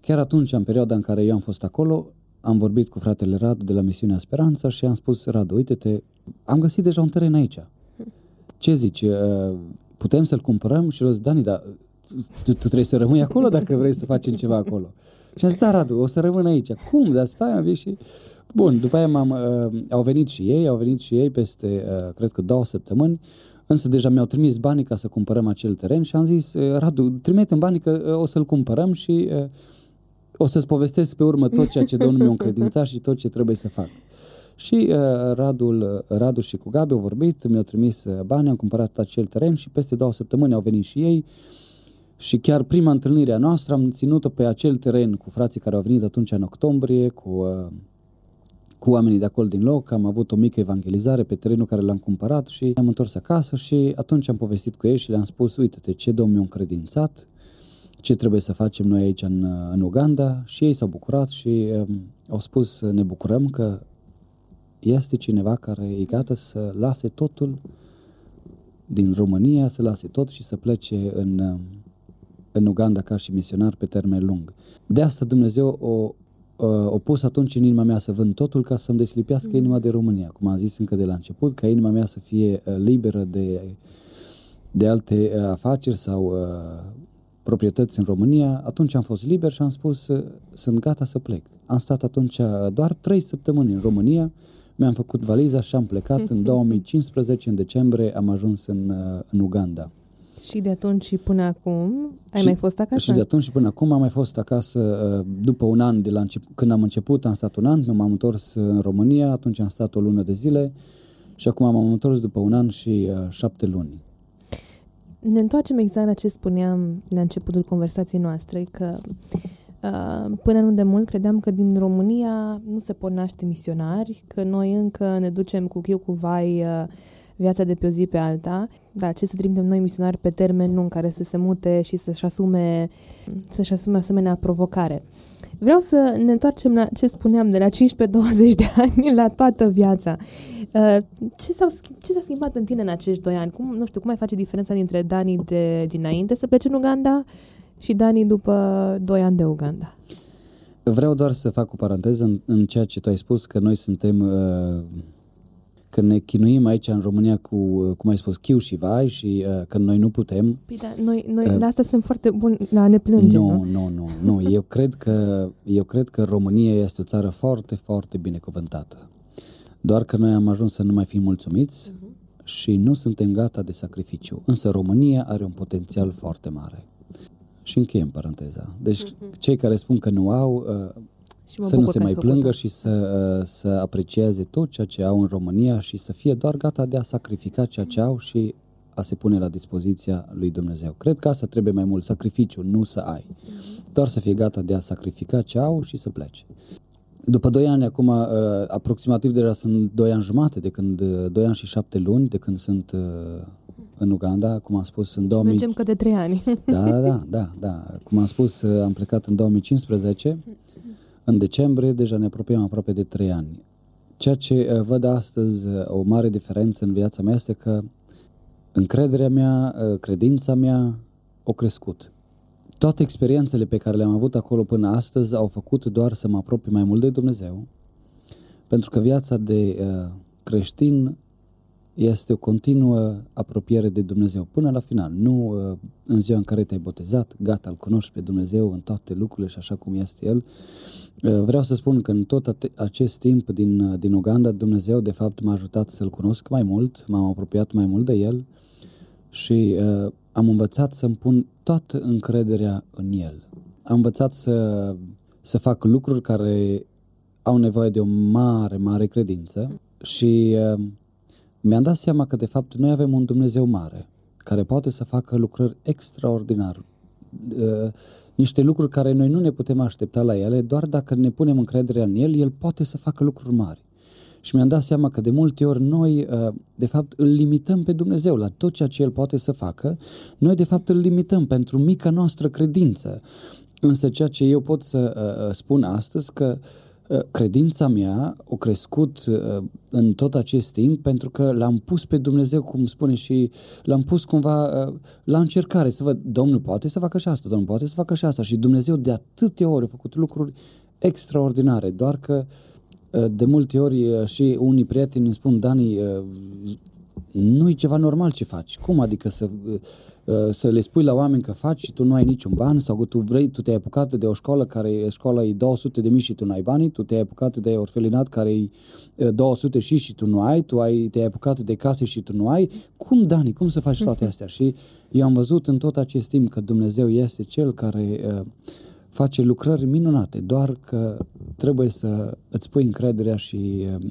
[SPEAKER 3] Chiar atunci, în perioada în care eu am fost acolo, am vorbit cu fratele Radu de la Misiunea Speranța și am spus, Radu, uite-te, am găsit deja un teren aici. Ce zici, uh, putem să-l cumpărăm? Și el zis, Dani, dar tu, tu trebuie să rămâi acolo dacă vrei să facem ceva acolo. Și am zis, da, Radu, o să rămân aici. Cum? Dar stai, am și... Bun, după aia m-am, uh, au venit și ei, au venit și ei peste, uh, cred că două săptămâni, însă deja mi-au trimis banii ca să cumpărăm acel teren și am zis, uh, Radu, trimite-mi banii că uh, o să-l cumpărăm și uh, o să-ți povestesc pe urmă tot ceea ce Domnul mi-a încredințat și tot ce trebuie să fac. Și uh, Radul, Radu și cu Gabi au vorbit, mi-au trimis uh, bani, am cumpărat acel teren și peste două săptămâni au venit și ei și chiar prima întâlnire a noastră am ținut-o pe acel teren cu frații care au venit atunci în octombrie, cu, uh, cu oamenii de acolo din loc, am avut o mică evangelizare pe terenul care l-am cumpărat și am întors acasă și atunci am povestit cu ei și le-am spus, uite-te, ce Domnul mi-a încredințat, ce trebuie să facem noi aici în, în Uganda? Și ei s-au bucurat și um, au spus ne bucurăm că este cineva care e gata să lase totul din România, să lase tot și să plece în, um, în Uganda ca și misionar pe termen lung. De asta Dumnezeu o, o pus atunci în inima mea să vând totul ca să-mi deslipească mm. inima de România, cum am zis încă de la început, ca inima mea să fie uh, liberă de, de alte uh, afaceri sau uh, proprietăți în România, atunci am fost liber și am spus sunt gata să plec. Am stat atunci doar trei săptămâni în România, mi-am făcut valiza și am plecat în 2015, în decembrie, am ajuns în, în Uganda.
[SPEAKER 2] Și de atunci și până acum ai și, mai fost acasă?
[SPEAKER 3] Și de atunci și până acum am mai fost acasă după un an de la încep- când am început, am stat un an, m-am întors în România, atunci am stat o lună de zile și acum m-am întors după un an și uh, șapte luni.
[SPEAKER 2] Ne întoarcem exact la ce spuneam la începutul conversației noastre, că uh, până nu de mult credeam că din România nu se pot naște misionari, că noi încă ne ducem cu chiu cu vai uh, viața de pe o zi pe alta, dar ce să trimitem noi misionari pe termen lung care să se mute și să-și asume, să-și asume asemenea provocare. Vreau să ne întoarcem la ce spuneam, de la 15-20 de ani la toată viața. Uh, ce s-a, ce s-a schimbat în tine în acești doi ani? Cum, nu știu, cum mai face diferența dintre Dani de dinainte să plece în Uganda și Dani după doi ani de Uganda?
[SPEAKER 3] Vreau doar să fac o paranteză în, în ceea ce tu ai spus, că noi suntem uh, că ne chinuim aici în România cu, uh, cum ai spus, chiu și vai și uh, că noi nu putem.
[SPEAKER 2] Păi da, noi, noi uh, la asta suntem foarte buni, la ne plângem,
[SPEAKER 3] nu? Nu, nu, nu, nu. Eu cred, că, eu cred că România este o țară foarte, foarte binecuvântată. Doar că noi am ajuns să nu mai fim mulțumiți uh-huh. și nu suntem gata de sacrificiu. Însă România are un potențial foarte mare. Și încheiem paranteza. Deci uh-huh. cei care spun că nu au, uh, să nu se mai plângă și să, uh, să aprecieze tot ceea ce au în România și să fie doar gata de a sacrifica ceea ce au și a se pune la dispoziția lui Dumnezeu. Cred că asta trebuie mai mult, sacrificiu, nu să ai. Doar să fie gata de a sacrifica ce au și să plece. După 2 ani, acum, uh, aproximativ deja sunt 2 ani jumate, de când, 2 uh, ani și 7 luni, de când sunt în Uganda, cum am spus, în 2000...
[SPEAKER 2] Mergem că de 3 ani.
[SPEAKER 3] Da, da, da, da, da. Cum am spus, am plecat în 2015 în decembrie deja ne apropiem aproape de trei ani. Ceea ce uh, văd astăzi uh, o mare diferență în viața mea este că încrederea mea, uh, credința mea au crescut. Toate experiențele pe care le-am avut acolo până astăzi au făcut doar să mă apropii mai mult de Dumnezeu, pentru că viața de creștin este o continuă apropiere de Dumnezeu până la final, nu în ziua în care te-ai botezat, gata, îl cunoști pe Dumnezeu în toate lucrurile și așa cum este El, Uh, vreau să spun că în tot acest timp din, uh, din Uganda, Dumnezeu de fapt m-a ajutat să-L cunosc mai mult, m-am apropiat mai mult de El și uh, am învățat să-mi pun toată încrederea în El. Am învățat să, să fac lucruri care au nevoie de o mare, mare credință și uh, mi-am dat seama că de fapt noi avem un Dumnezeu mare care poate să facă lucrări extraordinar. Uh, niște lucruri care noi nu ne putem aștepta la ele, doar dacă ne punem încrederea în El, El poate să facă lucruri mari. Și mi-am dat seama că de multe ori noi, uh, de fapt, îl limităm pe Dumnezeu la tot ceea ce El poate să facă. Noi, de fapt, îl limităm pentru mica noastră credință. Însă ceea ce eu pot să uh, uh, spun astăzi că uh, Uh, credința mea a crescut uh, în tot acest timp pentru că l-am pus pe Dumnezeu, cum spune și l-am pus cumva uh, la încercare să văd, Domnul poate să facă și asta, Domnul poate să facă și asta și Dumnezeu de atâtea ori a făcut lucruri extraordinare, doar că de multe ori și unii prieteni îmi spun, Dani, nu e ceva normal ce faci. Cum adică să, să le spui la oameni că faci și tu nu ai niciun ban sau că tu vrei, tu te-ai apucat de o școală care școala e 200 de mii și tu nu ai bani, tu te-ai apucat de orfelinat care e 200 și și tu nu ai, tu ai, te-ai apucat de case și tu nu ai. Cum, Dani, cum să faci toate astea? Și eu am văzut în tot acest timp că Dumnezeu este Cel care uh, face lucrări minunate, doar că trebuie să îți pui încrederea și uh,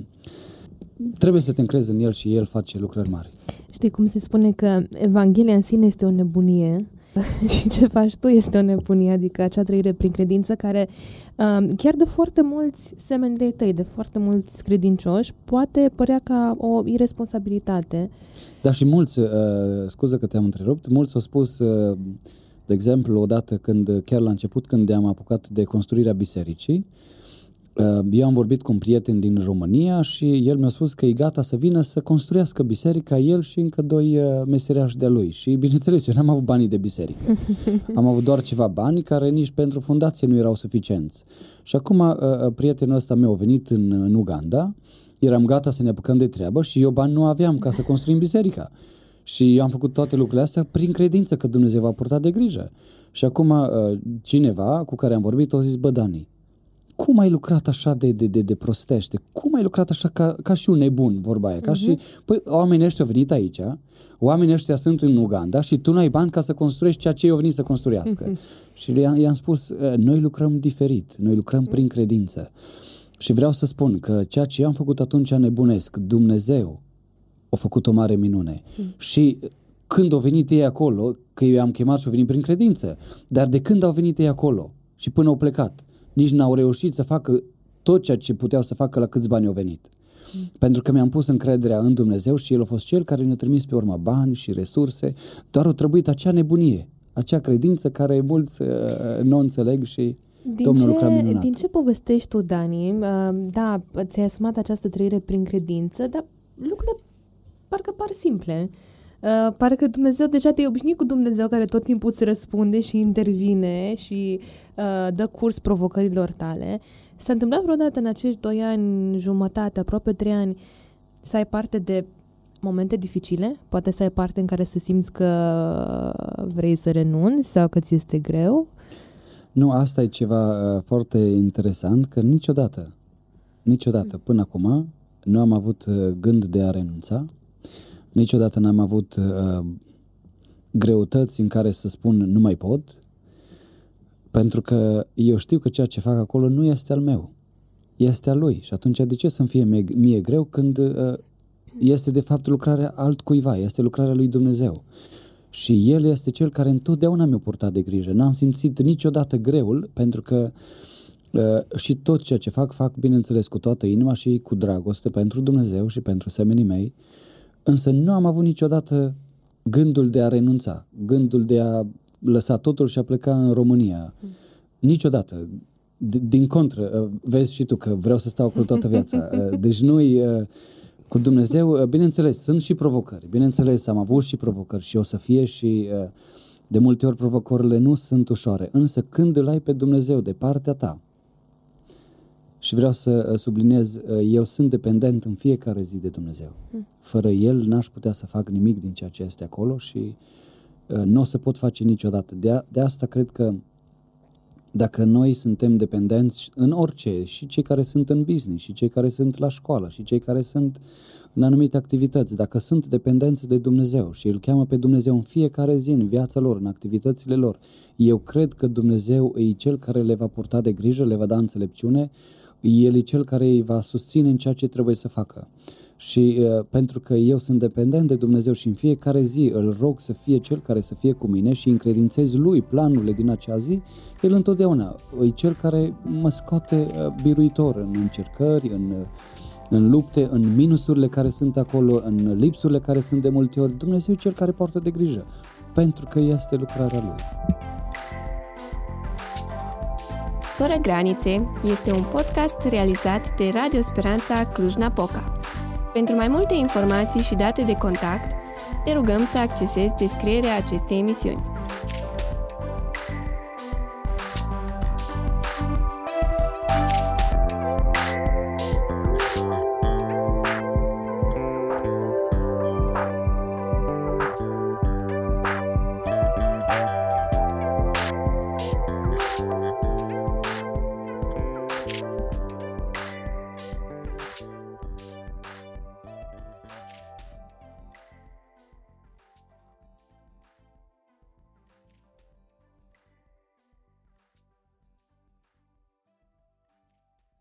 [SPEAKER 3] trebuie să te încrezi în El și El face lucrări mari.
[SPEAKER 2] Știi cum se spune că Evanghelia în sine este o nebunie și ce faci tu este o nebunie, adică acea trăire prin credință care um, chiar de foarte mulți semeni de tăi, de foarte mulți credincioși, poate părea ca o irresponsabilitate.
[SPEAKER 3] Da, și mulți, uh, scuză că te-am întrerupt, mulți au spus, uh, de exemplu, odată când, chiar la început, când am apucat de construirea bisericii, uh, eu am vorbit cu un prieten din România și el mi-a spus că e gata să vină să construiască biserica el și încă doi uh, meseriași de lui. Și bineînțeles, eu n-am avut banii de biserică. Am avut doar ceva bani care nici pentru fundație nu erau suficienți. Și acum uh, prietenul ăsta meu a venit în, în Uganda, eram gata să ne apucăm de treabă și eu bani nu aveam ca să construim biserica. Și eu am făcut toate lucrurile astea prin credință că Dumnezeu va purta de grijă. Și acum uh, cineva cu care am vorbit a zis, bă, Dani, cum ai lucrat așa de, de, de, de prostește? Cum ai lucrat așa ca, ca și un nebun, vorba aia? Ca uh-huh. și, păi, oamenii ăștia au venit aici, oamenii ăștia sunt în Uganda și tu n-ai bani ca să construiești ceea ce ei au venit să construiască. Uh-huh. Și i-am, i-am spus, uh, noi lucrăm diferit, noi lucrăm uh-huh. prin credință. Și vreau să spun că ceea ce eu am făcut atunci nebunesc, Dumnezeu a făcut o mare minune. Mm. Și când au venit ei acolo, că eu i-am chemat și au venit prin credință, dar de când au venit ei acolo și până au plecat, nici n-au reușit să facă tot ceea ce puteau să facă la câți bani au venit. Mm. Pentru că mi-am pus încrederea în Dumnezeu și El a fost Cel care ne-a trimis pe urmă bani și resurse, doar a trebuit acea nebunie, acea credință care mulți uh, nu înțeleg și din Domnul
[SPEAKER 2] ce, minunat. Din ce povestești tu, Dani? Uh, da, ți-ai asumat această trăire prin credință, dar lucrurile parcă par simple. Uh, parcă Dumnezeu deja te-ai obișnuit cu Dumnezeu care tot timpul îți răspunde și intervine și uh, dă curs provocărilor tale. S-a întâmplat vreodată în acești doi ani, jumătate, aproape trei ani, să ai parte de momente dificile? Poate să ai parte în care să simți că vrei să renunți sau că ți este greu?
[SPEAKER 3] Nu, asta e ceva uh, foarte interesant, că niciodată, niciodată, până acum, nu am avut uh, gând de a renunța, niciodată n-am avut uh, greutăți în care să spun nu mai pot, pentru că eu știu că ceea ce fac acolo nu este al meu, este al lui. Și atunci de ce să-mi fie mie, mie greu când uh, este de fapt lucrarea altcuiva, este lucrarea lui Dumnezeu. Și El este Cel care întotdeauna mi-a purtat de grijă. N-am simțit niciodată greul, pentru că uh, și tot ceea ce fac, fac, bineînțeles, cu toată inima și cu dragoste pentru Dumnezeu și pentru semenii mei. Însă nu am avut niciodată gândul de a renunța, gândul de a lăsa totul și a pleca în România. Niciodată. Din contră, uh, vezi și tu că vreau să stau cu toată viața. Uh, deci nu-i uh, cu Dumnezeu, bineînțeles, sunt și provocări. Bineînțeles, am avut și provocări și o să fie și de multe ori provocările nu sunt ușoare. Însă când îl ai pe Dumnezeu de partea ta, și vreau să subliniez, eu sunt dependent în fiecare zi de Dumnezeu. Hmm. Fără El n-aș putea să fac nimic din ceea ce este acolo și nu o să pot face niciodată. De, a, de asta cred că dacă noi suntem dependenți în orice, și cei care sunt în business, și cei care sunt la școală, și cei care sunt în anumite activități, dacă sunt dependenți de Dumnezeu și îl cheamă pe Dumnezeu în fiecare zi, în viața lor, în activitățile lor, eu cred că Dumnezeu e cel care le va purta de grijă, le va da înțelepciune, El e cel care îi va susține în ceea ce trebuie să facă. Și uh, pentru că eu sunt dependent de Dumnezeu și în fiecare zi îl rog să fie Cel care să fie cu mine și încredințez Lui planurile din acea zi, El întotdeauna e Cel care mă scoate uh, biruitor în încercări, în, uh, în lupte, în minusurile care sunt acolo, în lipsurile care sunt de multe ori. Dumnezeu e Cel care poartă de grijă, pentru că este lucrarea Lui.
[SPEAKER 1] Fără granițe este un podcast realizat de Radio Speranța Cluj-Napoca. Pentru mai multe informații și date de contact, te rugăm să accesezi descrierea acestei emisiuni.